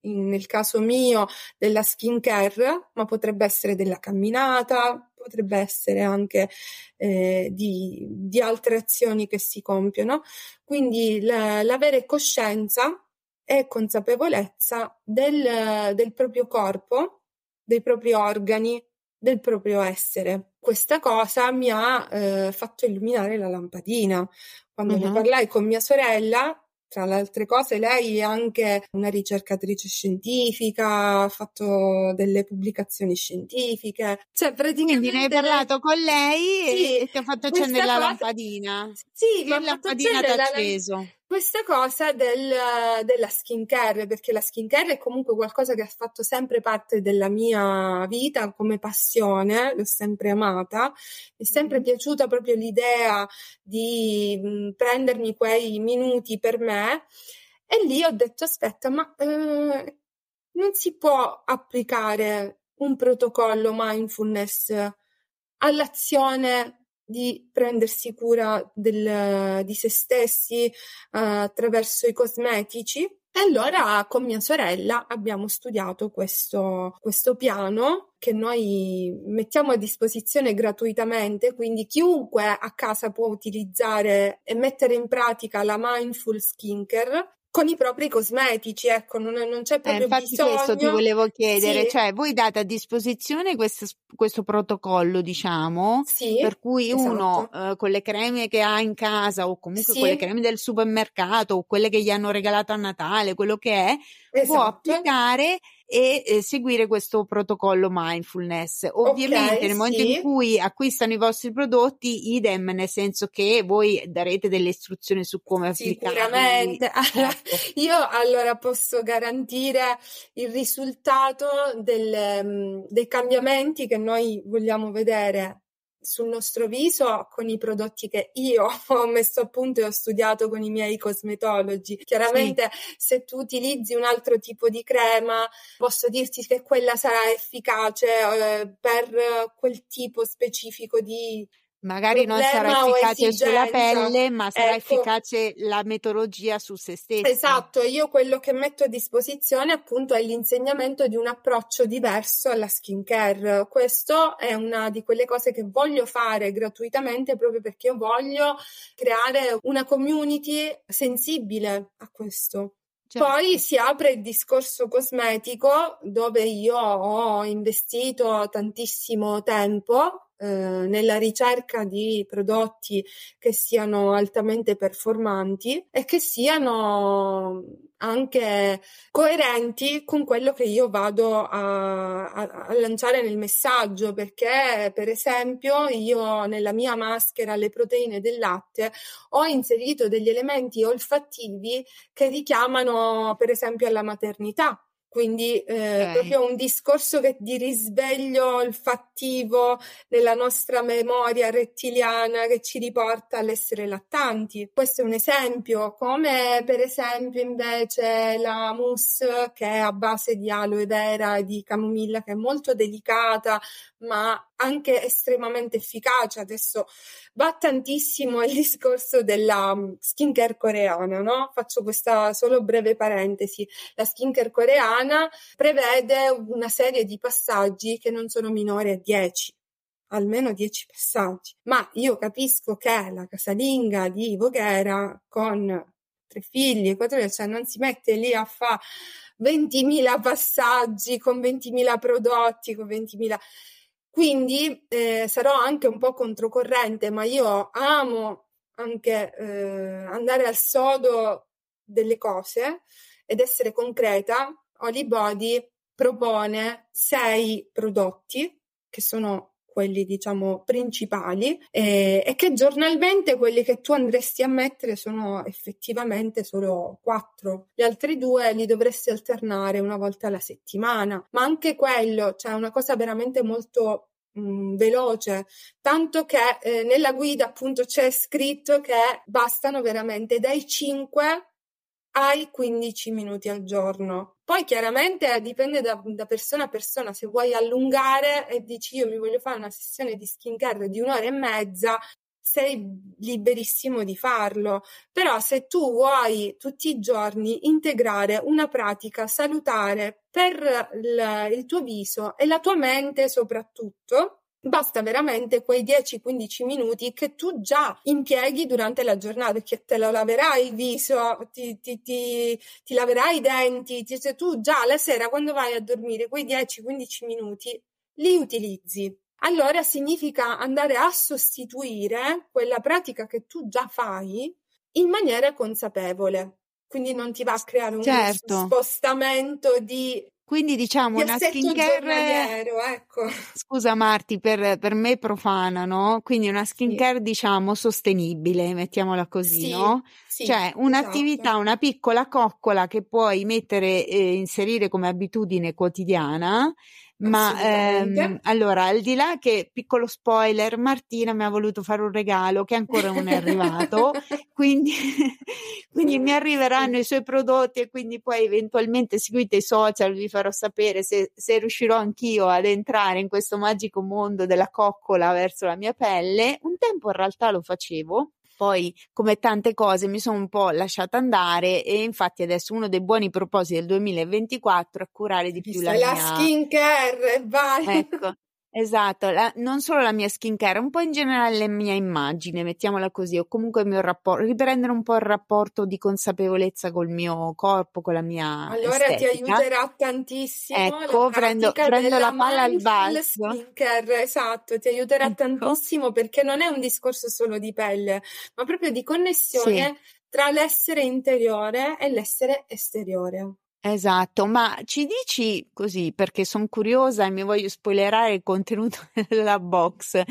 in, nel caso mio della skincare, ma potrebbe essere della camminata, potrebbe essere anche eh, di, di, altre azioni che si compiono. Quindi la, l'avere coscienza e consapevolezza del, del proprio corpo, dei propri organi, del proprio essere. Questa cosa mi ha eh, fatto illuminare la lampadina. Quando uh-huh. ne parlai con mia sorella, tra le altre cose, lei è anche una ricercatrice scientifica, ha fatto delle pubblicazioni scientifiche. Cioè, praticamente. Quindi ne hai parlato con lei sì, e ti ha fatto accendere la cosa... lampadina. Sì, che lampadina ti ha acceso. La questa cosa del, della skincare, perché la skincare è comunque qualcosa che ha fatto sempre parte della mia vita come passione, l'ho sempre amata, mi è sempre mm-hmm. piaciuta proprio l'idea di mh, prendermi quei minuti per me e lì ho detto aspetta, ma eh, non si può applicare un protocollo mindfulness all'azione di prendersi cura del, di se stessi uh, attraverso i cosmetici. E allora con mia sorella abbiamo studiato questo, questo piano che noi mettiamo a disposizione gratuitamente, quindi chiunque a casa può utilizzare e mettere in pratica la mindful skincare con i propri cosmetici, ecco, non, non c'è eh, proprio eh, infatti bisogno. questo ti volevo chiedere, sì. cioè voi date a disposizione questo, questo protocollo, diciamo, sì, per cui esatto. uno eh, con le creme che ha in casa o comunque sì. con le creme del supermercato o quelle che gli hanno regalato a Natale, quello che è, esatto. può applicare e eh, seguire questo protocollo mindfulness. Ovviamente okay, nel momento sì. in cui acquistano i vostri prodotti, idem, nel senso che voi darete delle istruzioni su come applicarli. Sicuramente. Ecco. Io allora posso garantire il risultato del, mm, dei cambiamenti che noi vogliamo vedere sul nostro viso con i prodotti che io ho messo a punto e ho studiato con i miei cosmetologi. Chiaramente sì. se tu utilizzi un altro tipo di crema, posso dirti che quella sarà efficace eh, per quel tipo specifico di Magari non sarà efficace sulla pelle, ma sarà ecco, efficace la metodologia su se stessa. Esatto, io quello che metto a disposizione appunto è l'insegnamento di un approccio diverso alla skincare. Questo è una di quelle cose che voglio fare gratuitamente proprio perché io voglio creare una community sensibile a questo. Certo. Poi si apre il discorso cosmetico dove io ho investito tantissimo tempo eh, nella ricerca di prodotti che siano altamente performanti e che siano anche coerenti con quello che io vado a, a, a, lanciare nel messaggio perché per esempio io nella mia maschera alle proteine del latte ho inserito degli elementi olfattivi che richiamano per esempio alla maternità quindi eh, okay. proprio un discorso che, di risveglio olfattivo nella nostra memoria rettiliana che ci riporta all'essere lattanti. Questo è un esempio, come per esempio invece la mousse che è a base di aloe vera e di camomilla che è molto delicata ma anche estremamente efficace. Adesso va tantissimo il discorso della mm, skincare coreana, no? Faccio questa solo breve parentesi. La skincare coreana prevede una serie di passaggi che non sono minori a 10 almeno 10 passaggi. Ma io capisco che la casalinga di Voghera con tre figli, quattro, cioè non si mette lì a fare 20.000 passaggi con 20.000 prodotti, con 20.000 quindi eh, sarò anche un po' controcorrente, ma io amo anche eh, andare al sodo delle cose ed essere concreta. Olibody propone sei prodotti che sono quelli diciamo principali e, e, che giornalmente quelli che tu andresti a mettere sono effettivamente solo quattro. Gli altri due li dovresti alternare una volta alla settimana. Ma anche quello cioè una cosa veramente molto Mm, veloce, tanto che eh, nella guida appunto c'è scritto che bastano veramente dai 5 ai 15 minuti al giorno. Poi chiaramente dipende da, da, persona a persona, se vuoi allungare e dici io mi voglio fare una sessione di skincare di un'ora e mezza, sei liberissimo di farlo. Però se tu vuoi tutti i giorni integrare una pratica salutare per il, il tuo viso e la tua mente soprattutto, Basta veramente quei 10-15 minuti che tu già impieghi durante la giornata, perché te lo laverai il viso, ti, ti, ti, ti laverai i denti, ti, cioè tu già la sera quando vai a dormire quei 10-15 minuti li utilizzi allora significa andare a sostituire quella pratica che tu già fai in maniera consapevole. Quindi non ti va a creare un certo. spostamento di quindi diciamo una skincare ecco. Scusa Marti, per, per, me profana, no? Quindi una skincare sì. diciamo sostenibile, mettiamola così, sì, no? Sì, cioè un'attività, esatto. una piccola coccola che puoi mettere e inserire come abitudine quotidiana ma ehm, allora, al di là che piccolo spoiler, Martina mi ha voluto fare un regalo che ancora non è arrivato, quindi, quindi mi arriveranno i suoi prodotti e quindi poi eventualmente seguite i social, vi farò sapere se, se riuscirò anch'io ad entrare in questo magico mondo della coccola verso la mia pelle. Un tempo in realtà lo facevo, poi come tante cose mi sono un po' lasciata andare e infatti adesso uno dei buoni propositi del 2024 è curare di più la, la mia... skincare, vai! Ecco, Esatto, la, non solo la mia skincare, un po' in generale la mia immagine, mettiamola così, o comunque il mio rapporto, riprendere un po' il rapporto di consapevolezza col mio corpo, con la mia Allora estetica. ti aiuterà tantissimo. Ecco, prendo, prendo la palla al balzo. Skincare, esatto, ti aiuterà ecco. tantissimo perché non è un discorso solo di pelle, ma proprio di connessione sì. tra l'essere interiore e l'essere esteriore. Esatto, ma ci dici così perché sono curiosa e mi voglio spoilerare il contenuto della box,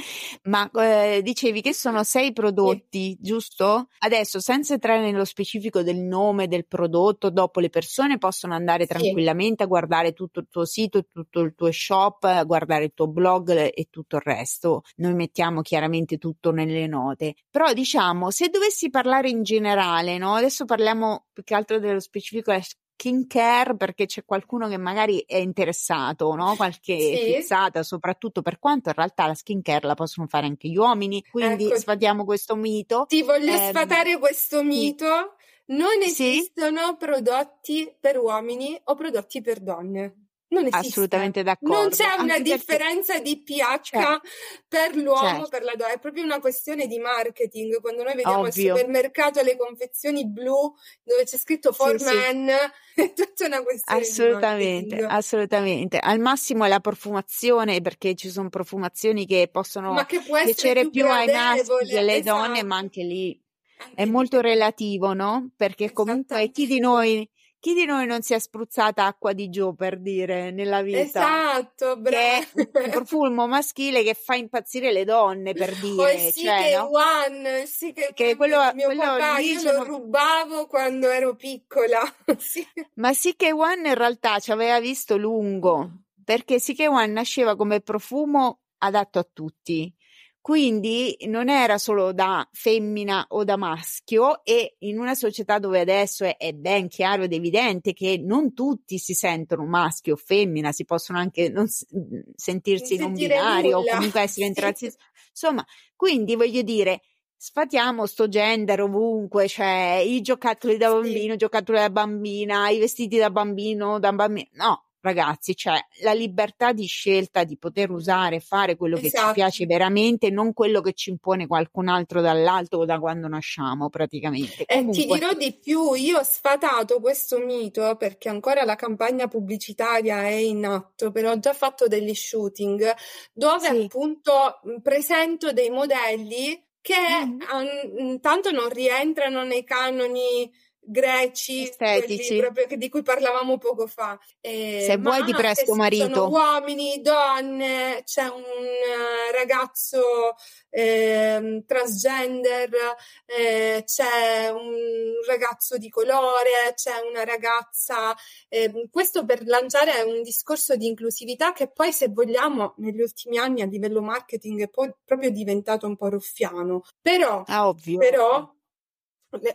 ma eh, dicevi che sono sei prodotti, sì. giusto? Adesso, senza entrare nello specifico del nome del prodotto, dopo le persone possono andare tranquillamente sì. a guardare tutto il tuo sito, tutto il tuo shop, a guardare il tuo blog e tutto il resto. Noi mettiamo chiaramente tutto nelle note. Però diciamo, se dovessi parlare in generale, no? Adesso parliamo più che altro dello specifico skin care perché c'è qualcuno che magari è interessato, no? Qualche sì. fissata, soprattutto per quanto in realtà la skin care la possono fare anche gli uomini, quindi ecco, sfatiamo questo mito. Ti voglio eh, sfatare questo mito. Non esistono sì? prodotti per uomini o prodotti per donne. Non esiste. Assolutamente d'accordo. Non c'è una Anche differenza perché... di pH certo. per l'uomo, certo. per la donna, è proprio una questione di marketing. Quando noi vediamo Ovvio. al supermercato le confezioni blu dove c'è scritto for sì, men, sì. è tutta una questione assolutamente, di Assolutamente, Al massimo è la profumazione, perché ci sono profumazioni che possono che piacere più, più ai maschi che alle esatto. donne, ma anche lì anche è molto relativo, no? Perché comunque chi di noi chi di noi non si è spruzzata acqua di Gio per dire nella vita? Esatto, bravo. Che un profumo maschile che fa impazzire le donne per dire. O il cioè, no? One, sì che, che quello, mio quello papà, io lo rubavo quando ero piccola. sì. Ma sì che One in realtà ci aveva visto lungo, perché sì che One nasceva come profumo adatto a tutti quindi non era solo da femmina o da maschio e in una società dove adesso è, è ben chiaro ed evidente che non tutti si sentono maschio o femmina, si possono anche non sentirsi non, non binari o comunque essere in transizione. Insomma, quindi voglio dire, sfatiamo sto gender ovunque, cioè i giocattoli da bambino, sì. i giocattoli da bambina, i vestiti da bambino, da bambino. No, ragazzi, cioè la libertà di scelta di poter usare e fare quello esatto. che ci esatto. piace veramente, non quello che ci impone qualcun altro dall'alto o da quando nasciamo praticamente. Comunque... E ti dirò di più, io ho sfatato questo mito perché ancora la campagna pubblicitaria è in atto, però ho già fatto degli shooting dove sì. appunto presento dei modelli che mm. an- tanto non rientrano nei canoni greci, estetici, di cui parlavamo poco fa. Eh, Se vuoi di presto marito. Sono uomini, donne, c'è un uh, ragazzo eh, transgender, eh, c'è un ragazzo di colore, c'è una ragazza. Eh, questo per lanciare un discorso di inclusività che poi, se vogliamo, negli ultimi anni a livello marketing è poi proprio diventato un po' ruffiano. Però, ah, ovvio. però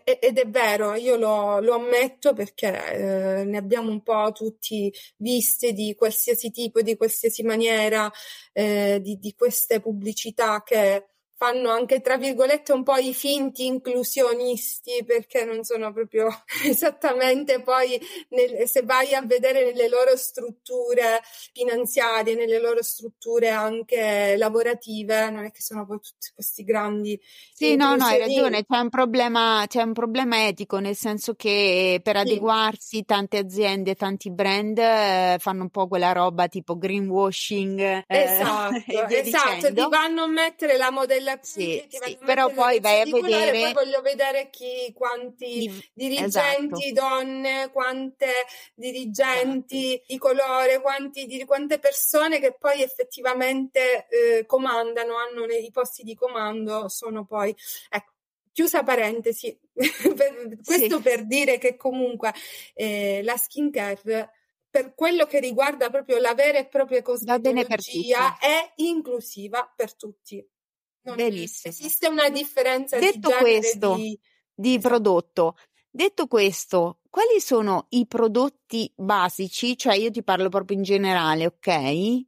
ed è vero, io lo, lo ammetto perché eh, ne abbiamo un po' tutti viste di qualsiasi tipo, di qualsiasi maniera, eh, di, di queste pubblicità che fanno anche tra virgolette un po' i finti inclusionisti perché non sono proprio esattamente poi nel, se vai a vedere nelle loro strutture finanziarie, nelle loro strutture anche lavorative, non è che sono poi tutti questi grandi Sì, no, no, hai ragione, c'è un problema, c'è un problema etico, nel senso che per adeguarsi sì. tante aziende, tanti brand eh, fanno un po' quella roba tipo greenwashing. Eh, esatto, esatto, ti vanno a mettere la modella sì, sì, però poi vai a vedere poi voglio vedere chi quanti I, dirigenti esatto. donne quante dirigenti esatto. di colore quanti, di, quante persone che poi effettivamente eh, comandano hanno nei posti di comando sono poi ecco Chiusa parentesi, questo sì. per dire che comunque eh, la skincare per quello che riguarda proprio la vera e propria cosmetologia è inclusiva per tutti. Non Benissimo. Esiste una differenza Detto di questo, di... di prodotto. Detto questo, quali sono i prodotti basici, cioè io ti parlo proprio in generale, ok?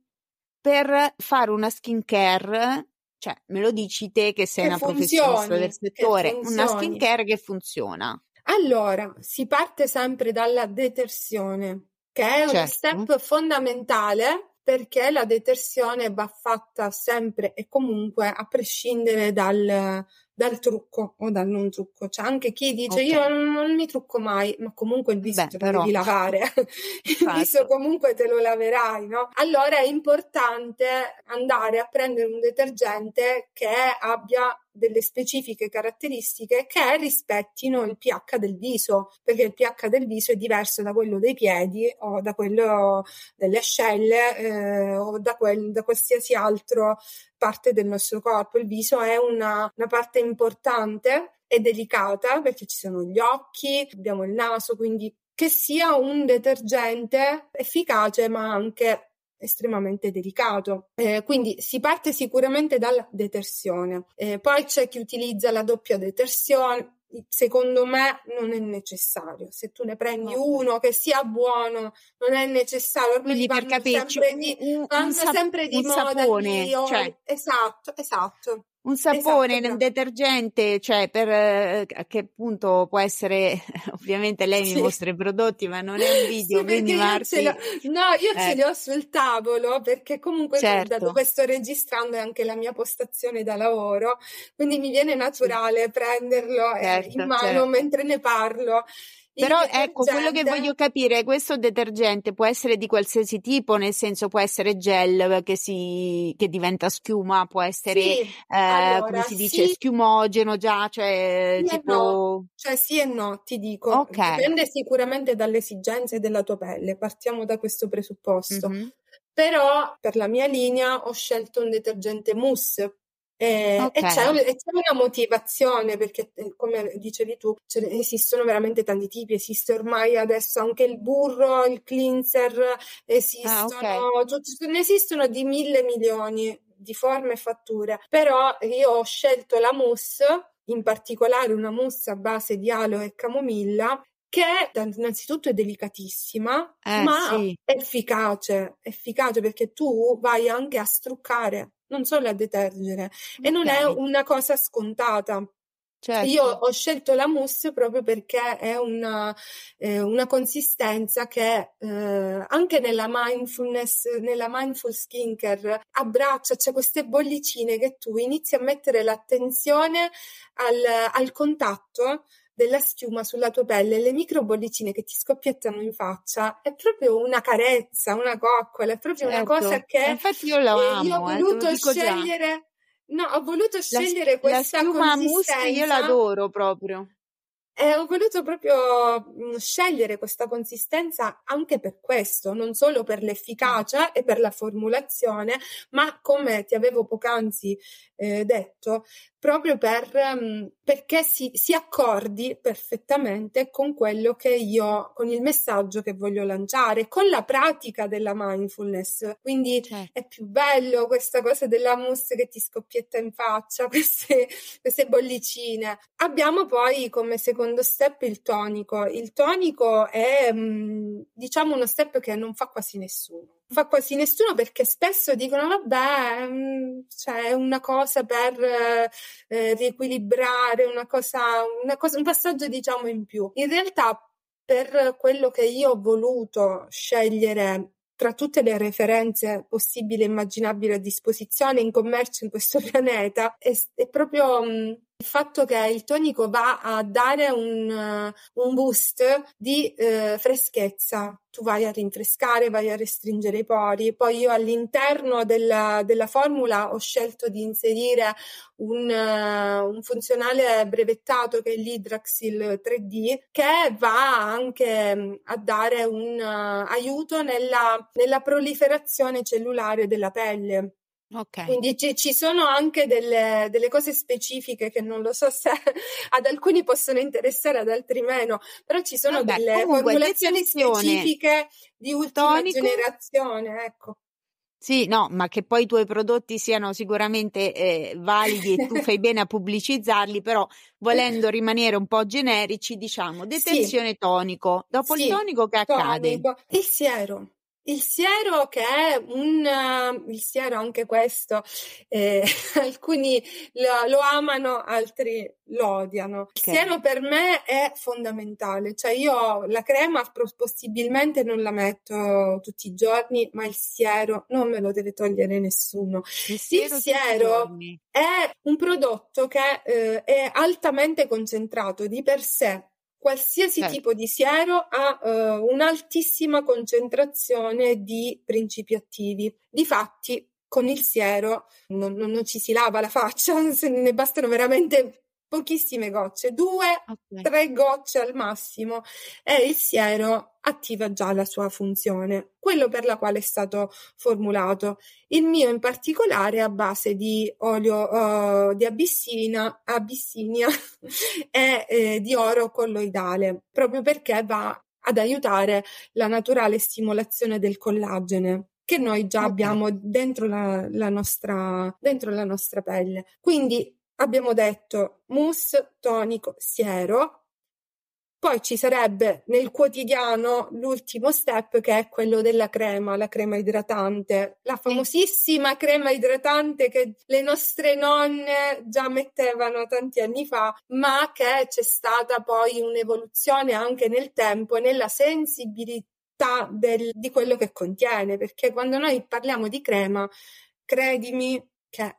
Per fare una skincare, cioè me lo dici te che sei che una funzioni, professionista del settore, una skincare che funziona. Allora, si parte sempre dalla detersione, che è certo. uno step fondamentale perché la detersione va fatta sempre e comunque a prescindere dal, dal trucco o dal non trucco. C'è anche chi dice okay. io non, mi trucco mai, ma comunque il viso Beh, te lo però. devi lavare, il viso comunque te lo laverai, no? Allora è importante andare a prendere un detergente che abbia delle specifiche caratteristiche che rispettino il pH del viso, perché il pH del viso è diverso da quello dei piedi o da quello delle ascelle eh, o da, quel, da qualsiasi altro parte del nostro corpo. Il viso è una, una parte importante e delicata perché ci sono gli occhi, abbiamo il naso, quindi che sia un detergente efficace ma anche estremamente delicato. Eh, quindi si parte sicuramente dalla detersione. Eh, poi c'è chi utilizza la doppia detersione, secondo me non è necessario. Se tu ne prendi no. uno che sia buono, non è necessario. Quindi per capirci, sempre di, un, un, sempre di moda, sapone, cioè, esatto, esatto. Un sapone esatto. nel detergente, cioè per eh, che appunto può essere, ovviamente lei sì. mi mostra i prodotti, ma non è un video, sì, quindi Marti... No, io eh. ce li ho sul tavolo perché comunque certo. da dove sto registrando è anche la mia postazione da lavoro, quindi mi viene naturale prenderlo certo, in mano certo. mentre ne parlo. Però ecco, quello che voglio capire, questo detergente può essere di qualsiasi tipo, nel senso può essere gel che, si, che diventa schiuma, può essere, sì, eh, allora, come si dice, sì. schiumogeno già, cioè sì tipo... No. Cioè sì e no, ti dico. Okay. Dipende sicuramente dalle esigenze della tua pelle, partiamo da questo presupposto. Mm-hmm. Però per la mia linea ho scelto un detergente mousse e, okay. e, c'è, e, c'è, una motivazione perché, eh, come dicevi tu, esistono veramente tanti tipi. Esiste ormai adesso anche il burro, il cleanser, esistono, ah, okay. ne esistono di mille milioni di forme e fatture. Però io ho scelto la mousse, in particolare una mousse a base di aloe e camomilla, che innanzitutto è delicatissima, eh, ma sì. efficace, efficace perché tu vai anche a struccare non solo a detergere okay. e non è una cosa scontata. Certo. Io ho scelto la mousse proprio perché è una, eh, una consistenza che eh, anche nella mindfulness, nella mindful skincare abbraccia, c'è queste bollicine che tu inizi a mettere l'attenzione al, al contatto della schiuma sulla tua pelle, le micro bollicine che ti scoppiettano in faccia, è proprio una carezza, una coccola, è proprio certo. una cosa che infatti io lo amo, io ho eh, voluto eh, scegliere No, ho voluto scegliere la, questa la schiuma mousse io l'adoro proprio. E ho voluto proprio mhmm, scegliere questa consistenza anche per questo, non solo per l'efficacia e per la formulazione, ma come ti avevo poc'anzi eh, detto, proprio per, um, perché si, si, accordi perfettamente con quello che io, con il messaggio che voglio lanciare, con la pratica della mindfulness. Quindi certo. è più bello questa cosa della mousse che ti scoppietta in faccia, queste, queste bollicine. Abbiamo poi come secondo step il tonico. Il tonico è, um, diciamo, uno step che non fa quasi nessuno fa quasi nessuno perché spesso dicono vabbè mm, cioè una cosa per eh, riequilibrare una cosa, una cosa un passaggio diciamo in più in realtà per quello che io ho voluto scegliere tra tutte le referenze possibili e immaginabili a disposizione in commercio in questo pianeta è, è proprio um, il fatto che il tonico va a dare un, uh, un boost di uh, freschezza. Tu vai a rinfrescare, vai a restringere i pori. Poi io all'interno della, della formula ho scelto di inserire un, uh, un, funzionale brevettato che è l'Hydraxil 3D che va anche mm, a dare un aiuto nella, nella proliferazione cellulare della pelle. Okay. Quindi ci, ci sono anche delle, delle, cose specifiche che non lo so se ad alcuni possono interessare, ad altri meno, però ci sono Vabbè, delle comunque, formulazioni specifiche di ultima Tonico. generazione, ecco. Sì, no, ma che poi i tuoi prodotti siano sicuramente eh, validi e tu fai bene a pubblicizzarli, però volendo rimanere un po' generici, diciamo detenzione sì. tonico. Dopo sì, il tonico che tonico. accade? Il siero. Il siero che è un, uh, il siero anche questo, eh, alcuni lo, lo, amano, altri lo odiano. Il siero per me è fondamentale, cioè io la crema possibilmente non la metto tutti i giorni, ma il siero non me lo deve togliere nessuno. Il siero, il siero è un prodotto che eh, è altamente concentrato di per sé qualsiasi certo. tipo di siero ha uh, un'altissima concentrazione di principi attivi. Difatti, con il siero non, non, non ci si lava la faccia, ne bastano veramente pochissime gocce, due, okay. tre gocce al massimo e il siero attiva già la sua funzione, quello per la quale è stato formulato. Il mio in particolare è a base di olio uh, di abissina, abissinia e eh, di oro colloidale, proprio perché va ad aiutare la naturale stimolazione del collagene che noi già okay. abbiamo dentro la, la, nostra, dentro la nostra pelle. Quindi abbiamo detto mousse, tonico, siero, poi ci sarebbe nel quotidiano l'ultimo step che è quello della crema, la crema idratante, la famosissima crema idratante che le nostre nonne già mettevano tanti anni fa, ma che c'è stata poi un'evoluzione anche nel tempo nella sensibilità del, di quello che contiene, perché quando noi parliamo di crema, credimi che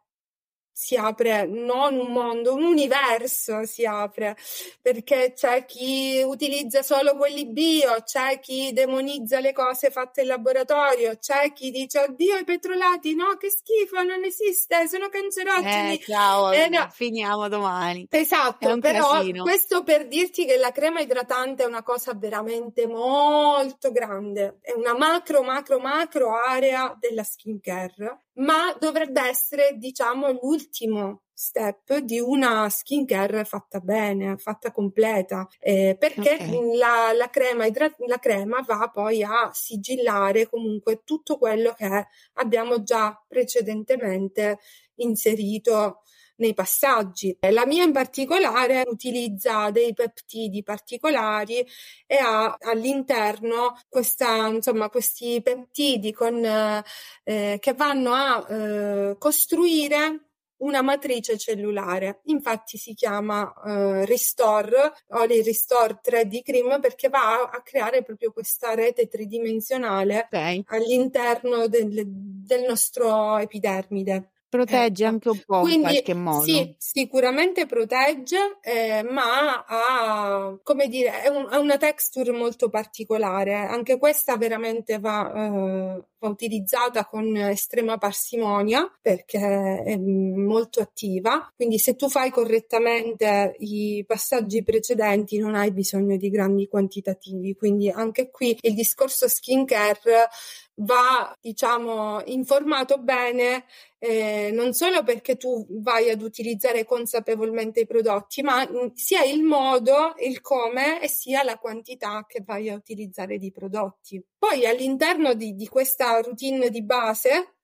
si apre non un mondo, un universo si apre, perché c'è chi utilizza solo quelli bio, c'è chi demonizza le cose fatte in laboratorio, c'è chi dice oddio i petrolati, no che schifo, non esiste, sono cancerogeni. Eh, ciao, eh, no. finiamo domani. Esatto, però casino. questo per dirti che la crema idratante è una cosa veramente molto grande, è una macro, macro, macro area della skincare ma dovrebbe essere, diciamo, l'ultimo step di una skincare fatta bene, fatta completa, eh, perché okay. la, la, crema idra- la crema va poi a sigillare comunque tutto quello che abbiamo già precedentemente inserito nei passaggi. La mia in particolare utilizza dei peptidi particolari e ha all'interno questa, insomma, questi peptidi con, eh, che vanno a eh, costruire una matrice cellulare. Infatti si chiama uh, Restore o il Restore 3D Cream perché va a creare proprio questa rete tridimensionale okay. all'interno del, del nostro epidermide protegge ecco. anche un po' Quindi, in qualche modo. Sì, sicuramente protegge, eh, ma ha, come dire, è un, ha una texture molto particolare. Anche questa veramente va, eh, va utilizzata con estrema parsimonia perché è molto attiva. Quindi se tu fai correttamente i passaggi precedenti non hai bisogno di grandi quantitativi. Quindi anche qui il discorso skincare va, diciamo, informato bene eh, non solo perché tu vai ad utilizzare consapevolmente i prodotti, ma mh, sia il modo, il come e sia la quantità che vai a utilizzare di prodotti. Poi all'interno di, di questa routine di base,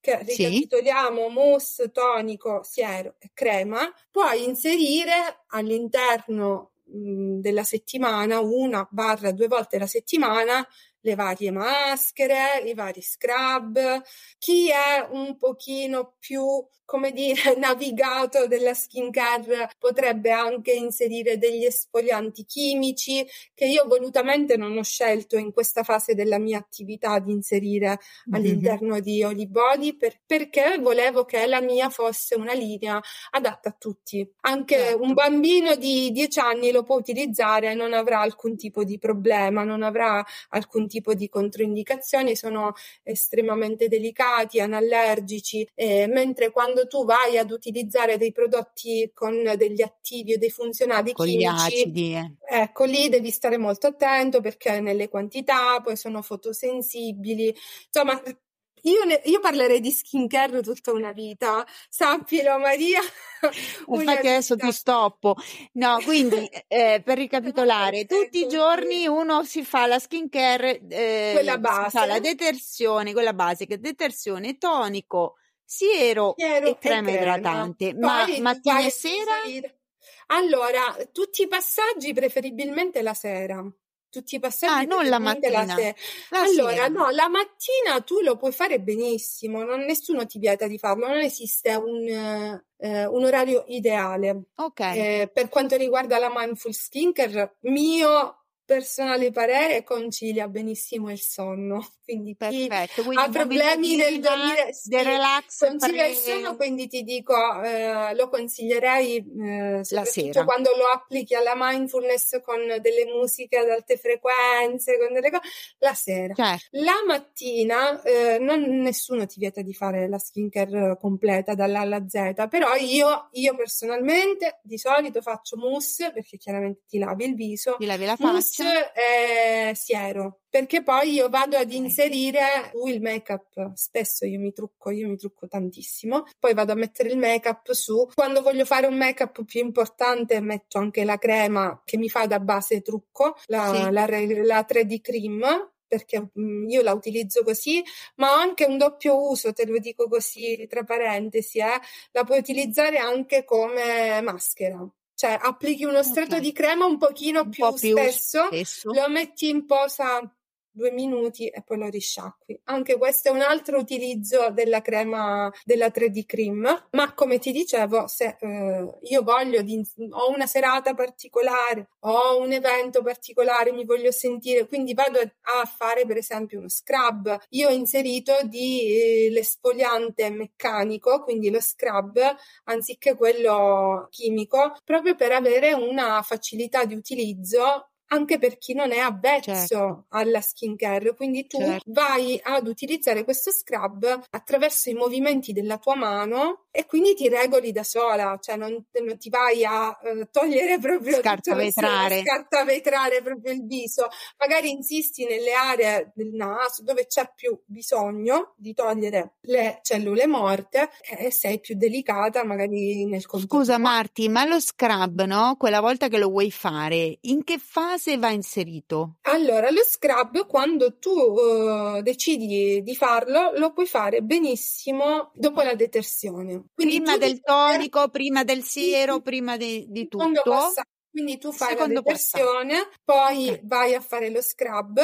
che ricapitoliamo sì. mousse, tonico, siero e crema, puoi inserire all'interno mh, della settimana, una barra due volte la settimana, le varie maschere, i vari scrub. Chi è un pochino più come dire, navigato della skincare potrebbe anche inserire degli esfolianti chimici che io volutamente non ho scelto in questa fase della mia attività di inserire mm-hmm. all'interno di Olibody per, perché volevo che la mia fosse una linea adatta a tutti. Anche certo. un bambino di 10 anni lo può utilizzare e non avrà alcun tipo di problema, non avrà alcun tipo di controindicazioni, sono estremamente delicati, anallergici, eh, mentre quando quando tu vai ad utilizzare dei prodotti con degli attivi o dei funzionali con chimici, gli acidi, eh. ecco lì devi stare molto attento perché nelle quantità poi sono fotosensibili. Insomma, io, ne, io, parlerei di skincare tutta una vita, sappilo Maria. Infatti adesso ti stoppo. No, quindi eh, per ricapitolare, tutti i giorni uno si fa la skincare, eh, quella base, fa la detersione, quella basica, detersione, tonico, siero, siero e crema e idratante, ma mattina e sera? Allora, tutti i passaggi preferibilmente la sera. Tutti i passaggi ah, non la mattina. La sera. La allora, sera. no, la mattina tu lo puoi fare benissimo, non, nessuno ti vieta di farlo, non esiste un, eh, un orario ideale. Ok. Eh, per quanto riguarda la mindful skincare, mio personale parere concilia benissimo il sonno. Quindi Perfetto, quindi ha problemi nel dormire, sì, relax concilia il sonno, quindi ti dico, eh, lo consiglierei eh, la sera. quando lo applichi alla mindfulness con delle musiche ad alte frequenze, con delle cose, la sera. Certo. La mattina eh, non, nessuno ti vieta di fare la skincare completa dall'A alla Z, però io, io personalmente di solito faccio mousse perché chiaramente ti lavi il viso. Ti lavi la faccia eh, siero perché poi io vado ad inserire il make up spesso io mi trucco io mi trucco tantissimo. Poi vado a mettere il make up su. Quando voglio fare un make up più importante metto anche la crema che mi fa da base trucco la, sì. la, la 3D cream perché mm, io la utilizzo così, ma ho anche un doppio uso, te lo dico così tra parentesi, eh, la puoi utilizzare anche come maschera. Cioè, applichi uno strato okay. di crema un pochino un più, po più spesso, spesso, lo metti in posa due minuti e poi lo risciacqui. Anche questo è un altro utilizzo della crema della 3D cream, ma come ti dicevo, se eh, io voglio di, ho una serata particolare, ho un evento particolare, mi voglio sentire, quindi vado a fare per esempio uno scrub. Io ho inserito di eh, l'esfoliante meccanico, quindi lo scrub anziché quello chimico, proprio per avere una facilità di utilizzo anche per chi non è avvezzo certo. alla skincare. Quindi tu certo. vai ad utilizzare questo scrub attraverso i movimenti della tua mano e quindi ti regoli da sola, cioè non, non ti vai a uh, togliere proprio scartavetrare. scartavetrare proprio il viso. Magari insisti nelle aree del naso dove c'è più bisogno di togliere le cellule morte e sei più delicata magari nel contorno. Scusa Marti, ma lo scrub, no? Quella volta che lo vuoi fare, in che fase fase va inserito? Allora, lo scrub quando tu uh, decidi di farlo, lo puoi fare benissimo dopo la detersione. Quindi prima del tonico, fare... prima del siero, sì, prima di, di tutto. Quindi tu fai Secondo la detersione, passato. poi okay. vai a fare lo scrub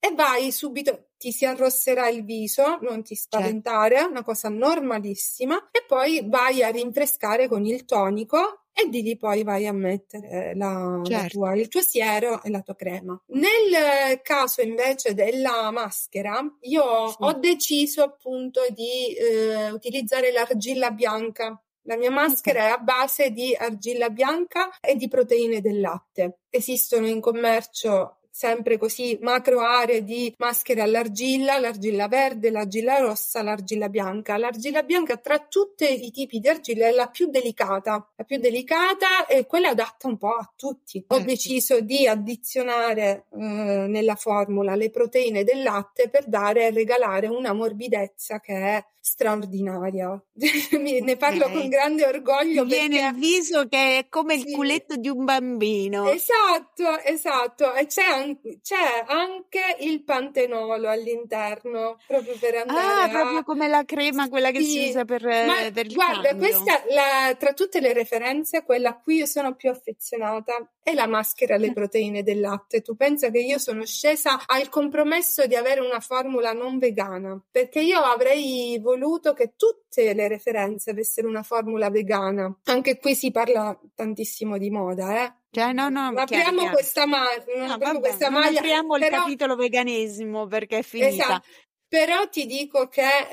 e vai subito, ti si arrosserà il viso, non ti certo. spaventare, certo. una cosa normalissima, e poi vai a rinfrescare con il tonico e di lì poi vai a mettere la, certo. la tua, il tuo siero e la tua crema. Nel caso invece della maschera, io sì. ho deciso appunto di eh, utilizzare l'argilla bianca la mia maschera è a base di argilla bianca e di proteine del latte. Esistono in commercio sempre così macro aree di maschere all'argilla, l'argilla verde, l'argilla rossa, l'argilla bianca. L'argilla bianca tra tutti i tipi di argilla è la più delicata, la più delicata e quella adatta un po' a tutti. Ho deciso di addizionare eh, nella formula le proteine del latte per dare e regalare una morbidezza che è straordinaria. ne parlo okay. con grande orgoglio. Viene perché... il viso che è come sì. il culetto di un bambino. Esatto, esatto. E c'è anche, c'è anche il pantenolo all'interno, proprio per andare Ah, a... proprio come la crema, quella che sì. si usa per, Ma, per il Guarda, cambio. questa, la, tra tutte le referenze, quella a cui io sono più affezionata è la maschera alle proteine del latte. Tu pensa che io sono scesa al compromesso di avere una formula non vegana, perché io avrei voluto voluto che tutte le referenze avessero una formula vegana. Anche qui si parla tantissimo di moda, eh. Cioè, no, no, non apriamo chiaro, questa, ma- non no, vabbè, questa non maglia. apriamo però... il capitolo veganesimo perché è finita. Esatto. Però ti dico che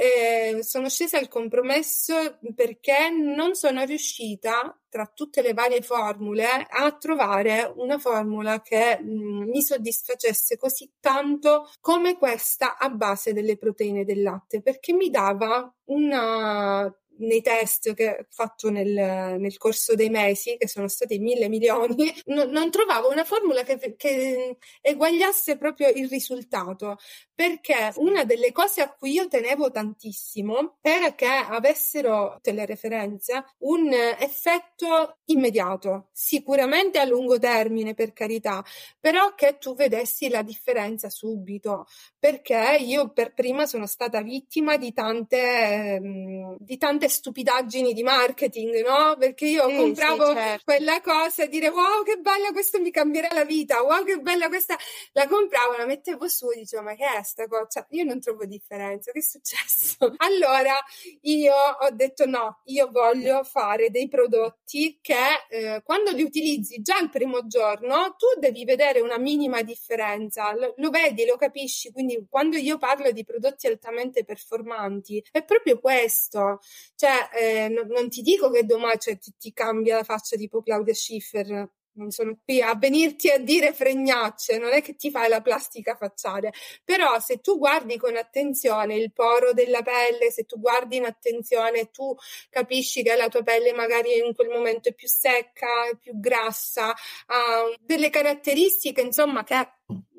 eh, sono scesa al compromesso perché non sono riuscita, tra tutte le varie formule, a trovare una formula che mh, mm, mi soddisfacesse così tanto come questa a base delle proteine del latte, perché mi dava una nei test che ho fatto nel, nel, corso dei mesi, che sono stati mille milioni, no, non trovavo una formula che, che eguagliasse proprio il risultato, perché una delle cose a cui io tenevo tantissimo era che avessero delle referenze un effetto immediato, sicuramente a lungo termine per carità, però che tu vedessi la differenza subito, perché io per prima sono stata vittima di tante, ehm, di tante stupidaggini di marketing, no? Perché io sì, compravo sì, certo. quella cosa e dire wow che bella questo mi cambierà la vita, wow che bella questa, la compravo, la mettevo su e dicevo ma che è sta cosa? Cioè, io non trovo differenza, che è successo? allora io ho detto no, io voglio fare dei prodotti che eh, quando li utilizzi già il primo giorno tu devi vedere una minima differenza, lo, lo vedi, lo capisci, quindi quando io parlo di prodotti altamente performanti è proprio questo, cioè, eh, non, non, ti dico che domani cioè, ti, ti, cambia la faccia tipo Claudia Schiffer. Non sono qui a venirti a dire fregnacce, non è che ti fai la plastica facciale. Però se tu guardi con attenzione il poro della pelle, se tu guardi in attenzione, tu capisci che la tua pelle magari in quel momento è più secca, è più grassa, ha delle caratteristiche, insomma, che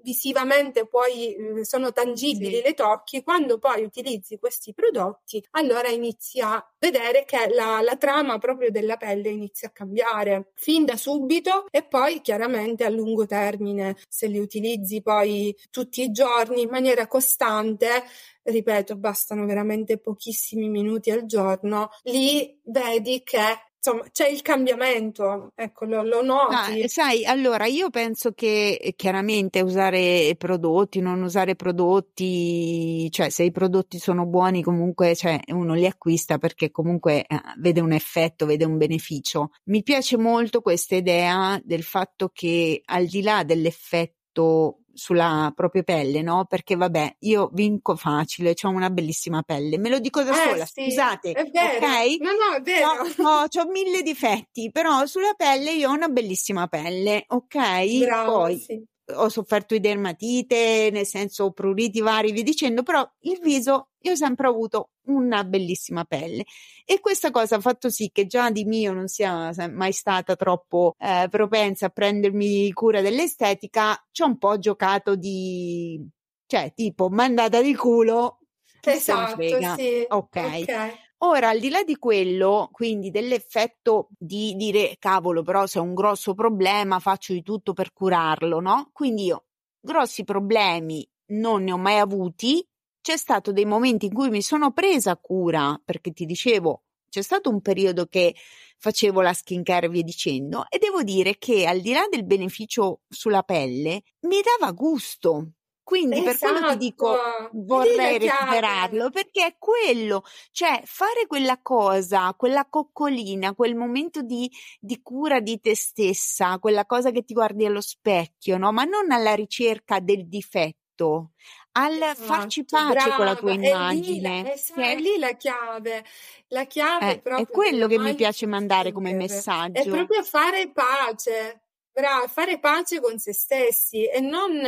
visivamente poi eh, sono tangibili, sì. le tocchi, quando poi utilizzi questi prodotti, allora inizi a vedere che la, la trama proprio della pelle inizia a cambiare fin da subito e poi chiaramente a lungo termine, se li utilizzi poi tutti i giorni in maniera costante, ripeto, bastano veramente pochissimi minuti al giorno, lì vedi che insomma c'è il cambiamento, ecco, lo, lo noti. Ah, sai, allora io penso che eh, chiaramente usare prodotti, non usare prodotti, cioè se i prodotti sono buoni comunque cioè, uno li acquista perché comunque eh, vede un effetto, vede un beneficio. Mi piace molto questa idea del fatto che al di là dell'effetto sulla propria pelle, no? Perché vabbè, io vinco facile, ho una bellissima pelle, me lo dico da eh, sola, sì, scusate, è vero. ok? No, no, è vero. Ho, ho, mille difetti, però sulla pelle io ho una bellissima pelle, ok? Bravo, Poi sì ho sofferto di dermatite, nel senso pruriti vari, vi dicendo, però il viso io ho sempre avuto una bellissima pelle e questa cosa ha fatto sì che già di mio non sia mai stata troppo eh, propensa a prendermi cura dell'estetica, ci ho un po' giocato di cioè tipo mandata di culo. Esatto, sì. Ok. okay. Ora, al di là di quello, quindi dell'effetto di dire cavolo, però se ho un grosso problema faccio di tutto per curarlo, no? Quindi io grossi problemi non ne ho mai avuti. C'è stato dei momenti in cui mi sono presa cura, perché ti dicevo, c'è stato un periodo che facevo la skincare e via dicendo, e devo dire che al di là del beneficio sulla pelle, mi dava gusto quindi esatto. per quello ti dico esatto. vorrei recuperarlo perché è quello, cioè fare quella cosa, quella coccolina, quel momento di, di, cura di te stessa, quella cosa che ti guardi allo specchio, no? Ma non alla ricerca del difetto, al esatto, farci pace brava, con la tua immagine. È lì, esatto, è lì la chiave. La chiave eh, è proprio. È quello che mi piace mandare come messaggio. È proprio fare pace Brava, fare pace con se stessi e non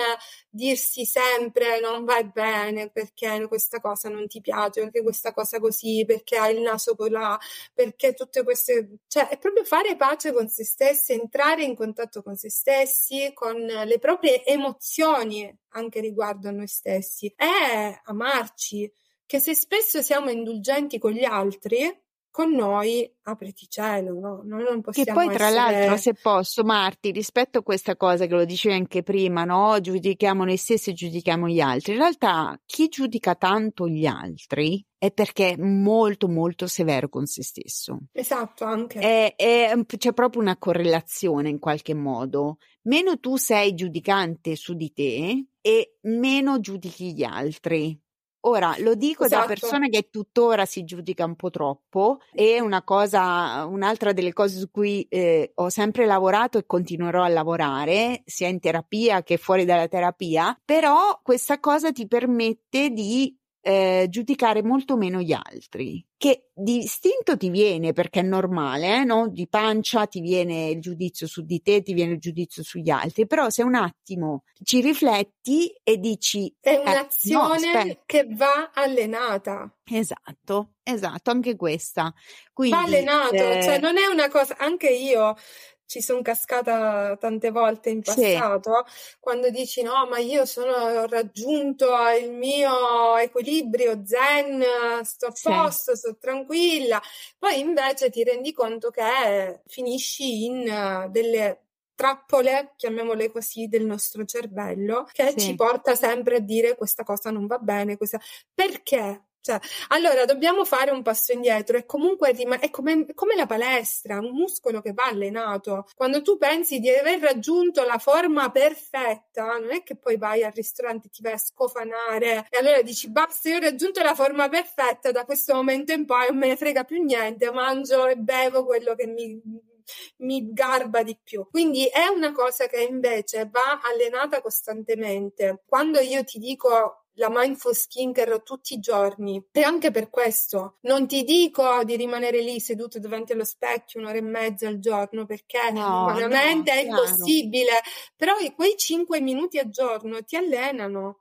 dirsi sempre non vai bene perché questa cosa non ti piace, perché questa cosa così, perché hai il naso colà, perché tutte queste... cioè è proprio fare pace con se stessi, entrare in contatto con se stessi, con le proprie emozioni anche riguardo a noi stessi. E amarci, che se spesso siamo indulgenti con gli altri, con noi apriti cielo, no? Noi non possiamo Che poi tra essere... l'altro, se posso, Marti, rispetto a questa cosa che lo dicevi anche prima, no? Giudichiamo noi stessi e giudichiamo gli altri. In realtà chi giudica tanto gli altri è perché è molto molto severo con se stesso. Esatto, anche. È, è, c'è proprio una correlazione in qualche modo. Meno tu sei giudicante su di te e meno giudichi gli altri. Ora, lo dico esatto. da persona che tuttora si giudica un po' troppo e una cosa, un'altra delle cose su cui eh, ho sempre lavorato e continuerò a lavorare, sia in terapia che fuori dalla terapia, però questa cosa ti permette di eh, giudicare molto meno gli altri, che di istinto ti viene perché è normale, eh, no? Di pancia ti viene il giudizio su di te, ti viene il giudizio sugli altri, però se un attimo ci rifletti e dici è un'azione eh, no, che va allenata. Esatto, esatto, anche questa. Quindi, va allenato, eh... cioè non è una cosa, anche io ci sono cascata tante volte in passato, sì. quando dici no, ma io sono, ho raggiunto il mio equilibrio zen, sto a posto, sì. sto tranquilla, poi invece ti rendi conto che finisci in uh, delle trappole, chiamiamole così, del nostro cervello che sì. ci porta sempre a dire questa cosa non va bene, questa... perché? Cioè, allora dobbiamo fare un passo indietro e comunque è come, come, la palestra, un muscolo che va allenato. Quando tu pensi di aver raggiunto la forma perfetta, non è che poi vai al ristorante e ti vai a scofanare e allora dici basta, io ho raggiunto la forma perfetta, da questo momento in poi non me ne frega più niente, mangio e bevo quello che mi, mi garba di più. Quindi è una cosa che invece va allenata costantemente. Quando io ti dico la mindful skincare tutti i giorni. E anche per questo non ti dico di rimanere lì seduto davanti allo specchio un'ora e mezza al giorno perché no, umanamente no, è impossibile però quei cinque minuti al giorno ti allenano.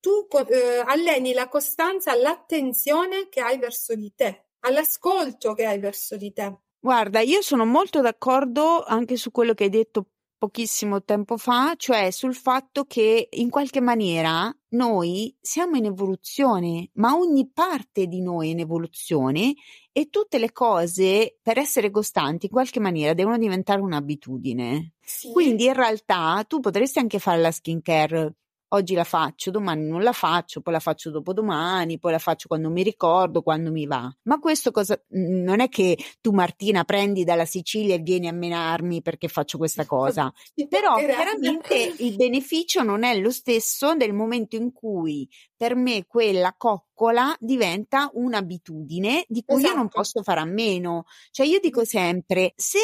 Tu eh, alleni la costanza all'attenzione che hai verso di te all'ascolto che hai verso di te. Guarda, io sono molto d'accordo anche su quello che hai detto pochissimo tempo fa, cioè sul fatto che in qualche maniera noi siamo in evoluzione, ma ogni parte di noi è in evoluzione e tutte le cose per essere costanti in qualche maniera devono diventare un'abitudine. Sì. Quindi in realtà tu potresti anche fare la skincare oggi la faccio, domani non la faccio, poi la faccio dopodomani, poi la faccio quando mi ricordo, quando mi va. Ma questo cosa non è che tu Martina prendi dalla Sicilia e vieni a menarmi perché faccio questa cosa. Però chiaramente il beneficio non è lo stesso nel momento in cui per me quella coccola diventa un'abitudine di cui esatto. io non esatto. posso fare a meno. Cioè io dico sempre, se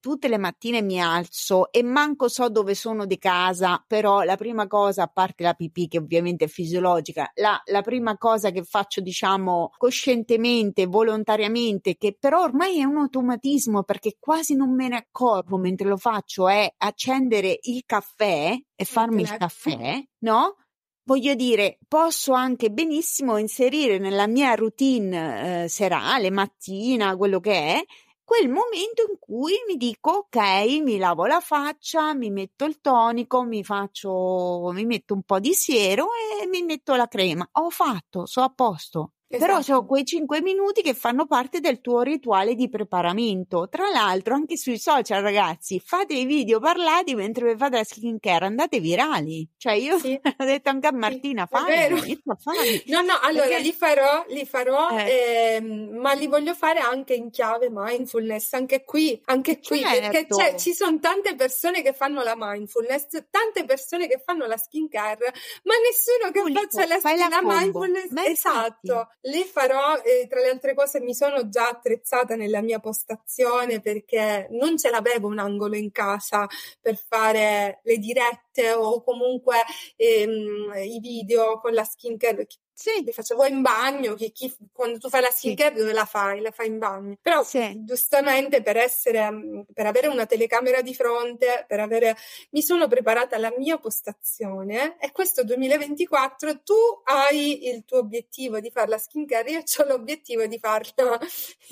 tutte le mattine mi alzo e manco so dove sono di casa, però la prima cosa, a parte la pipì che ovviamente è fisiologica, la, la prima cosa che faccio, diciamo, coscientemente, volontariamente, che però ormai è un automatismo perché quasi non me ne accorgo mentre lo faccio, è accendere il caffè e farmi il caffè, no? Voglio dire, posso anche benissimo inserire nella mia routine eh, serale, mattina, quello che è, quel momento in cui mi dico ok, mi lavo la faccia, mi metto il tonico, mi faccio, mi metto un po' di siero e mi metto la crema. Ho fatto, so a posto. Esatto. Però sono quei 5 minuti che fanno parte del tuo rituale di preparamento. Tra l'altro, anche sui social, ragazzi, fate i video parlati mentre fate la skincare, andate virali. Cioè, io sì. ho detto anche a Martina, sì, fai, No, no, allora Perché... li farò, li farò, eh. ehm, ma li voglio fare anche in chiave mindfulness, anche qui, anche qui, certo. perché ci sono tante persone che fanno la mindfulness, tante persone che fanno la skincare, ma nessuno che Unico, faccia la, skin, la, mindfulness. Ma esatto le farò, eh, tra le altre cose mi sono già attrezzata nella mia postazione perché non ce l'avevo un angolo in casa per fare le dirette o comunque ehm, i video con la skincare sì, li facevo in bagno, chi, chi, quando tu fai la skincare sì. dove la fai? La fai in bagno. Però sì. giustamente per essere, mm, per avere una telecamera di fronte, per avere, mi sono preparata la mia postazione e questo 2024 tu hai il tuo obiettivo di fare la skincare, io ho l'obiettivo di farla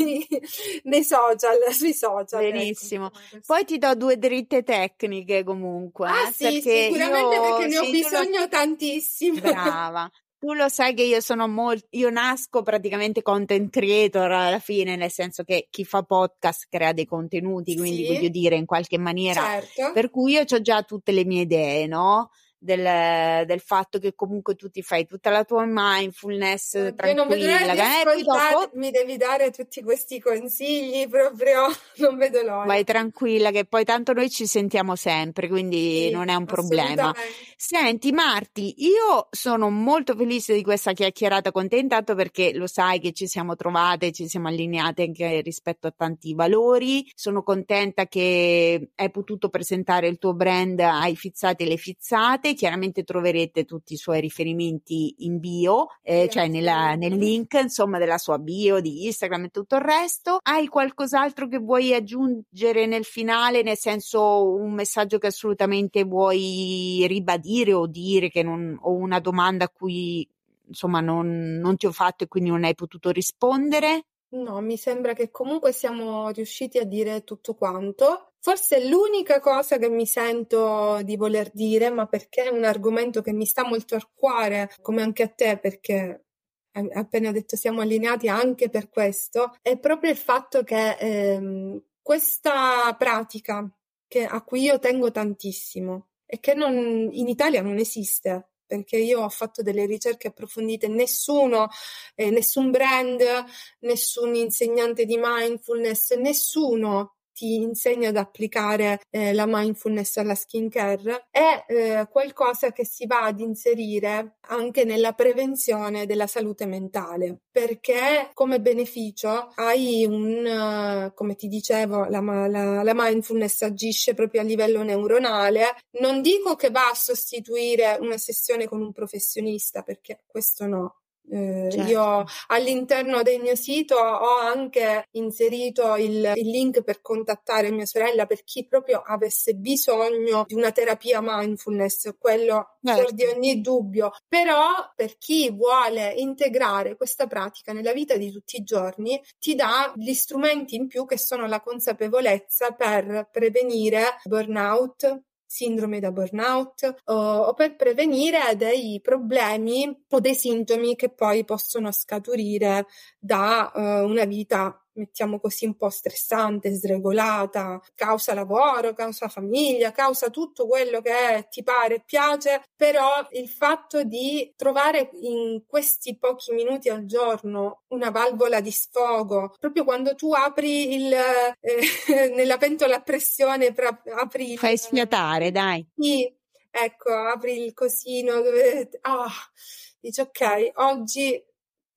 nei social, sui social. Ecco, Benissimo. Ecco. Poi ti do due dritte tecniche comunque. Ah eh, sì, sicuramente io, perché ne ho bisogno lo... tantissimo. Brava. Tu lo sai che io sono molto, io nasco praticamente content creator alla fine, nel senso che chi fa podcast crea dei contenuti, quindi sì. voglio dire in qualche maniera, certo. per cui io ho già tutte le mie idee, no? Del, del, fatto che comunque tu ti fai tutta la tua mindfulness Oddio, tranquilla. Non dopo... mi devi dare tutti questi consigli proprio, non vedo l'ora. Vai tranquilla che poi tanto noi ci sentiamo sempre, quindi sì, non è un problema. Senti Marti, io sono molto felice di questa chiacchierata con te intanto perché lo sai che ci siamo trovate, ci siamo allineate anche rispetto a tanti valori. Sono contenta che hai potuto presentare il tuo brand ai fizzati e le fizzate chiaramente troverete tutti i suoi riferimenti in bio, eh, cioè nella, nel link insomma della sua bio di Instagram e tutto il resto. Hai qualcos'altro che vuoi aggiungere nel finale, nel senso un messaggio che assolutamente vuoi ribadire o dire che non, o una domanda a cui insomma non, non ti ho fatto e quindi non hai potuto rispondere? No, mi sembra che comunque siamo riusciti a dire tutto quanto. Forse l'unica cosa che mi sento di voler dire, ma perché è un argomento che mi sta molto al cuore, come anche a te, perché appena detto siamo allineati anche per questo, è proprio il fatto che ehm, questa pratica che, a cui io tengo tantissimo e che non, in Italia non esiste, perché io ho fatto delle ricerche approfondite, nessuno, eh, nessun brand, nessun insegnante di mindfulness, nessuno ti insegna ad applicare eh, la mindfulness alla skincare è eh, qualcosa che si va ad inserire anche nella prevenzione della salute mentale perché come beneficio hai un uh, come ti dicevo la, la, la mindfulness agisce proprio a livello neuronale. Non dico che va a sostituire una sessione con un professionista perché questo no Eh, certo. Io all'interno del mio sito ho anche inserito il, il, link per contattare mia sorella per chi proprio avesse bisogno di una terapia mindfulness, quello certo. di ogni dubbio. Però per chi vuole integrare questa pratica nella vita di tutti i giorni, ti dà gli strumenti in più che sono la consapevolezza per prevenire burnout, sindrome da burnout o, o per prevenire dei problemi o dei sintomi che poi possono scaturire da uh, una vita mettiamo così, un po' stressante, sregolata, causa lavoro, causa famiglia, causa tutto quello che ti pare e piace, però il fatto di trovare in questi pochi minuti al giorno una valvola di sfogo, proprio quando tu apri il, eh, nella pentola a pressione, apri... Fai sfiatare, dai. Sì, ecco, apri il cosino, dove, oh, dici ok, oggi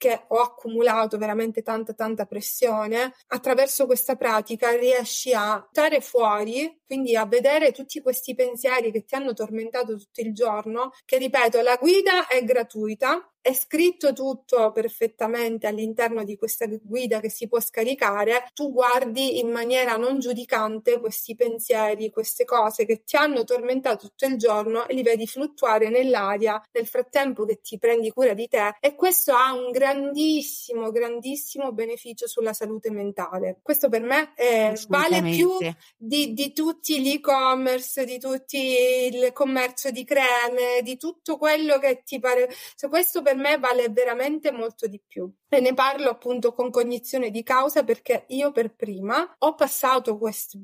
che ho accumulato veramente tanta tanta pressione, attraverso questa pratica riesci a stare fuori, quindi a vedere tutti questi pensieri che ti hanno tormentato tutto il giorno, che ripeto, la guida è gratuita, è scritto tutto perfettamente all'interno di questa guida che si può scaricare, tu guardi in maniera non giudicante questi pensieri, queste cose che ti hanno tormentato tutto il giorno e li vedi fluttuare nell'aria nel frattempo che ti prendi cura di te e questo ha un grandissimo, grandissimo beneficio sulla salute mentale. Questo per me è, vale più di, di tutti gli e-commerce, di tutto il commercio di creme, di tutto quello che ti pare. Cioè, questo per per me vale veramente molto di più. E ne parlo appunto con cognizione di causa perché io per prima ho passato questo,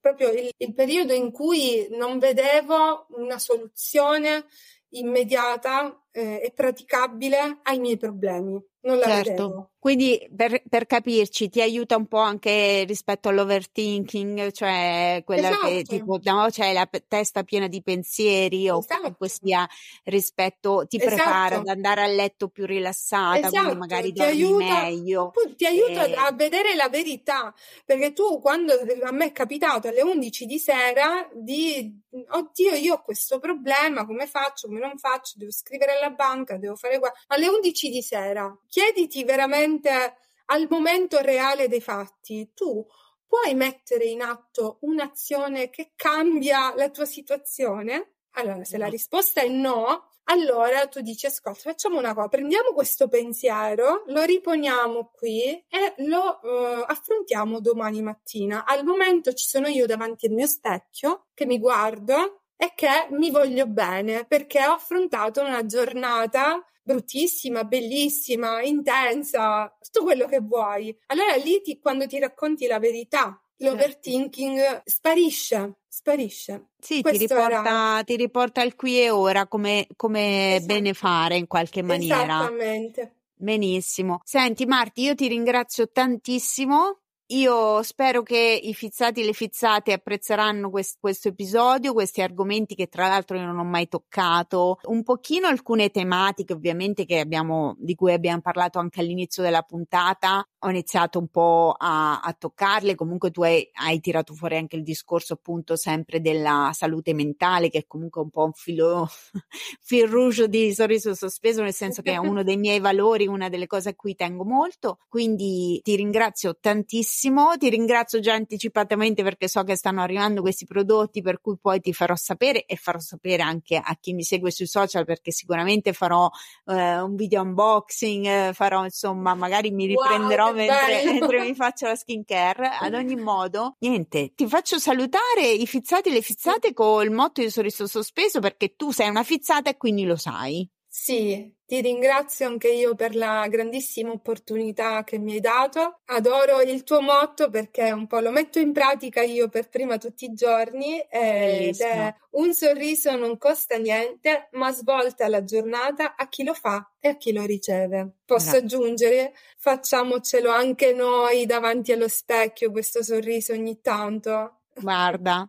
proprio il, il periodo in cui non vedevo una soluzione immediata eh, e praticabile ai miei problemi. Non la certo. vedevo. Quindi per, per, capirci ti aiuta un po' anche rispetto all'overthinking, cioè quella esatto. che tipo no, c'è la testa piena di pensieri o esatto. comunque sia rispetto, ti esatto. prepara ad andare a letto più rilassata, quindi esatto. magari ti dormi aiuta, meglio. Ti aiuta e... a vedere la verità, perché tu quando a me è capitato alle 11 di sera di oddio io ho questo problema, come faccio, come non faccio, devo scrivere alla banca, devo fare qua, alle 11 di sera, chiediti veramente presente al momento reale dei fatti, tu puoi mettere in atto un'azione che cambia la tua situazione? Allora, se la risposta è no, allora tu dici ascolta, facciamo una cosa, prendiamo questo pensiero, lo riponiamo qui e lo uh, affrontiamo domani mattina. Al momento ci sono io davanti al mio specchio che mi guardo e che mi voglio bene perché ho affrontato una giornata bruttissima, bellissima, intensa, tutto quello che vuoi. Allora lì ti, quando ti racconti la verità, l'overthinking certo. sparisce, sparisce. Sì, ti riporta, ti riporta, al qui e ora come, come esatto. bene fare in qualche maniera. Esattamente. Benissimo. Senti Marti, io ti ringrazio tantissimo io spero che i fizzati e le fizzate apprezzeranno quest- questo episodio, questi argomenti che tra l'altro io non ho mai toccato, un pochino alcune tematiche ovviamente abbiamo, di cui abbiamo parlato anche all'inizio della puntata, ho iniziato un po' a, a toccarle, comunque tu hai, hai, tirato fuori anche il discorso appunto sempre della salute mentale che è comunque un po' un filo, fil rouge di sorriso sospeso nel senso che è uno dei miei valori, una delle cose a cui tengo molto, quindi ti ringrazio tantissimo benissimo, ti ringrazio già anticipatamente perché so che stanno arrivando questi prodotti per cui poi ti farò sapere e farò sapere anche a chi mi segue sui social perché sicuramente farò eh, un video unboxing, farò insomma magari mi riprenderò wow, mentre, mentre, mi faccio la skincare. Ad ogni modo, niente, ti faccio salutare i fizzati e le fizzate col motto di sorriso sospeso perché tu sei una fizzata e quindi lo sai. Sì, ti ringrazio anche io per la grandissima opportunità che mi hai dato. Adoro il tuo motto perché un po' lo metto in pratica io per prima tutti i giorni ed è un sorriso non costa niente, ma svolta la giornata a chi lo fa e a chi lo riceve. Posso Grazie. aggiungere, facciamocelo anche noi davanti allo specchio questo sorriso ogni tanto. Guarda,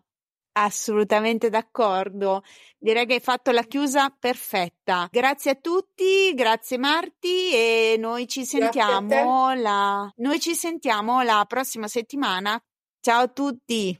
Assolutamente d'accordo. Direi che hai fatto la chiusa perfetta. Grazie a tutti, grazie Marti e noi ci sentiamo la noi ci sentiamo la prossima settimana. Ciao a tutti.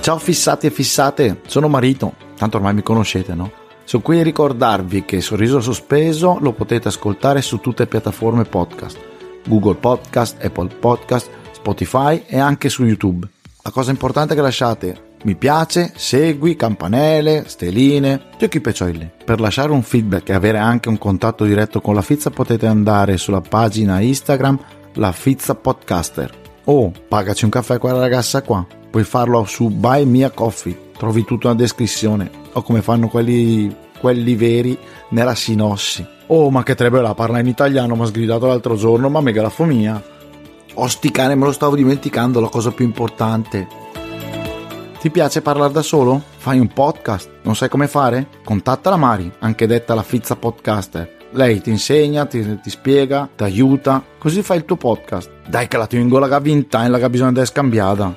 Ciao fissati e fissate, sono Marito tanto ormai mi conoscete, no? Sono qui a ricordarvi che Sorriso Sospeso lo potete ascoltare su tutte le piattaforme podcast, Google Podcast, Apple Podcast, Spotify e anche su YouTube. La cosa importante è che lasciate mi piace, segui, campanelle, steline, giochi peccioli. Per lasciare un feedback e avere anche un contatto diretto con la Fizza potete andare sulla pagina Instagram La Fizza Podcaster o pagaci un caffè a quella ragazza qua. Puoi farlo su Buy Mia Coffee, trovi tutto nella descrizione o come fanno quelli, quelli veri nella sinossi. Oh, ma che trebella, parla in italiano, mi ha sgridato l'altro giorno, ma mega la fomia. Osticane, me lo stavo dimenticando, la cosa più importante. Ti piace parlare da solo? Fai un podcast? Non sai come fare? Contatta la Mari, anche detta la Fizza Podcaster. Lei ti insegna, ti, ti spiega, ti aiuta, così fai il tuo podcast. Dai che la tengo la vinta la che bisogna di scambiata.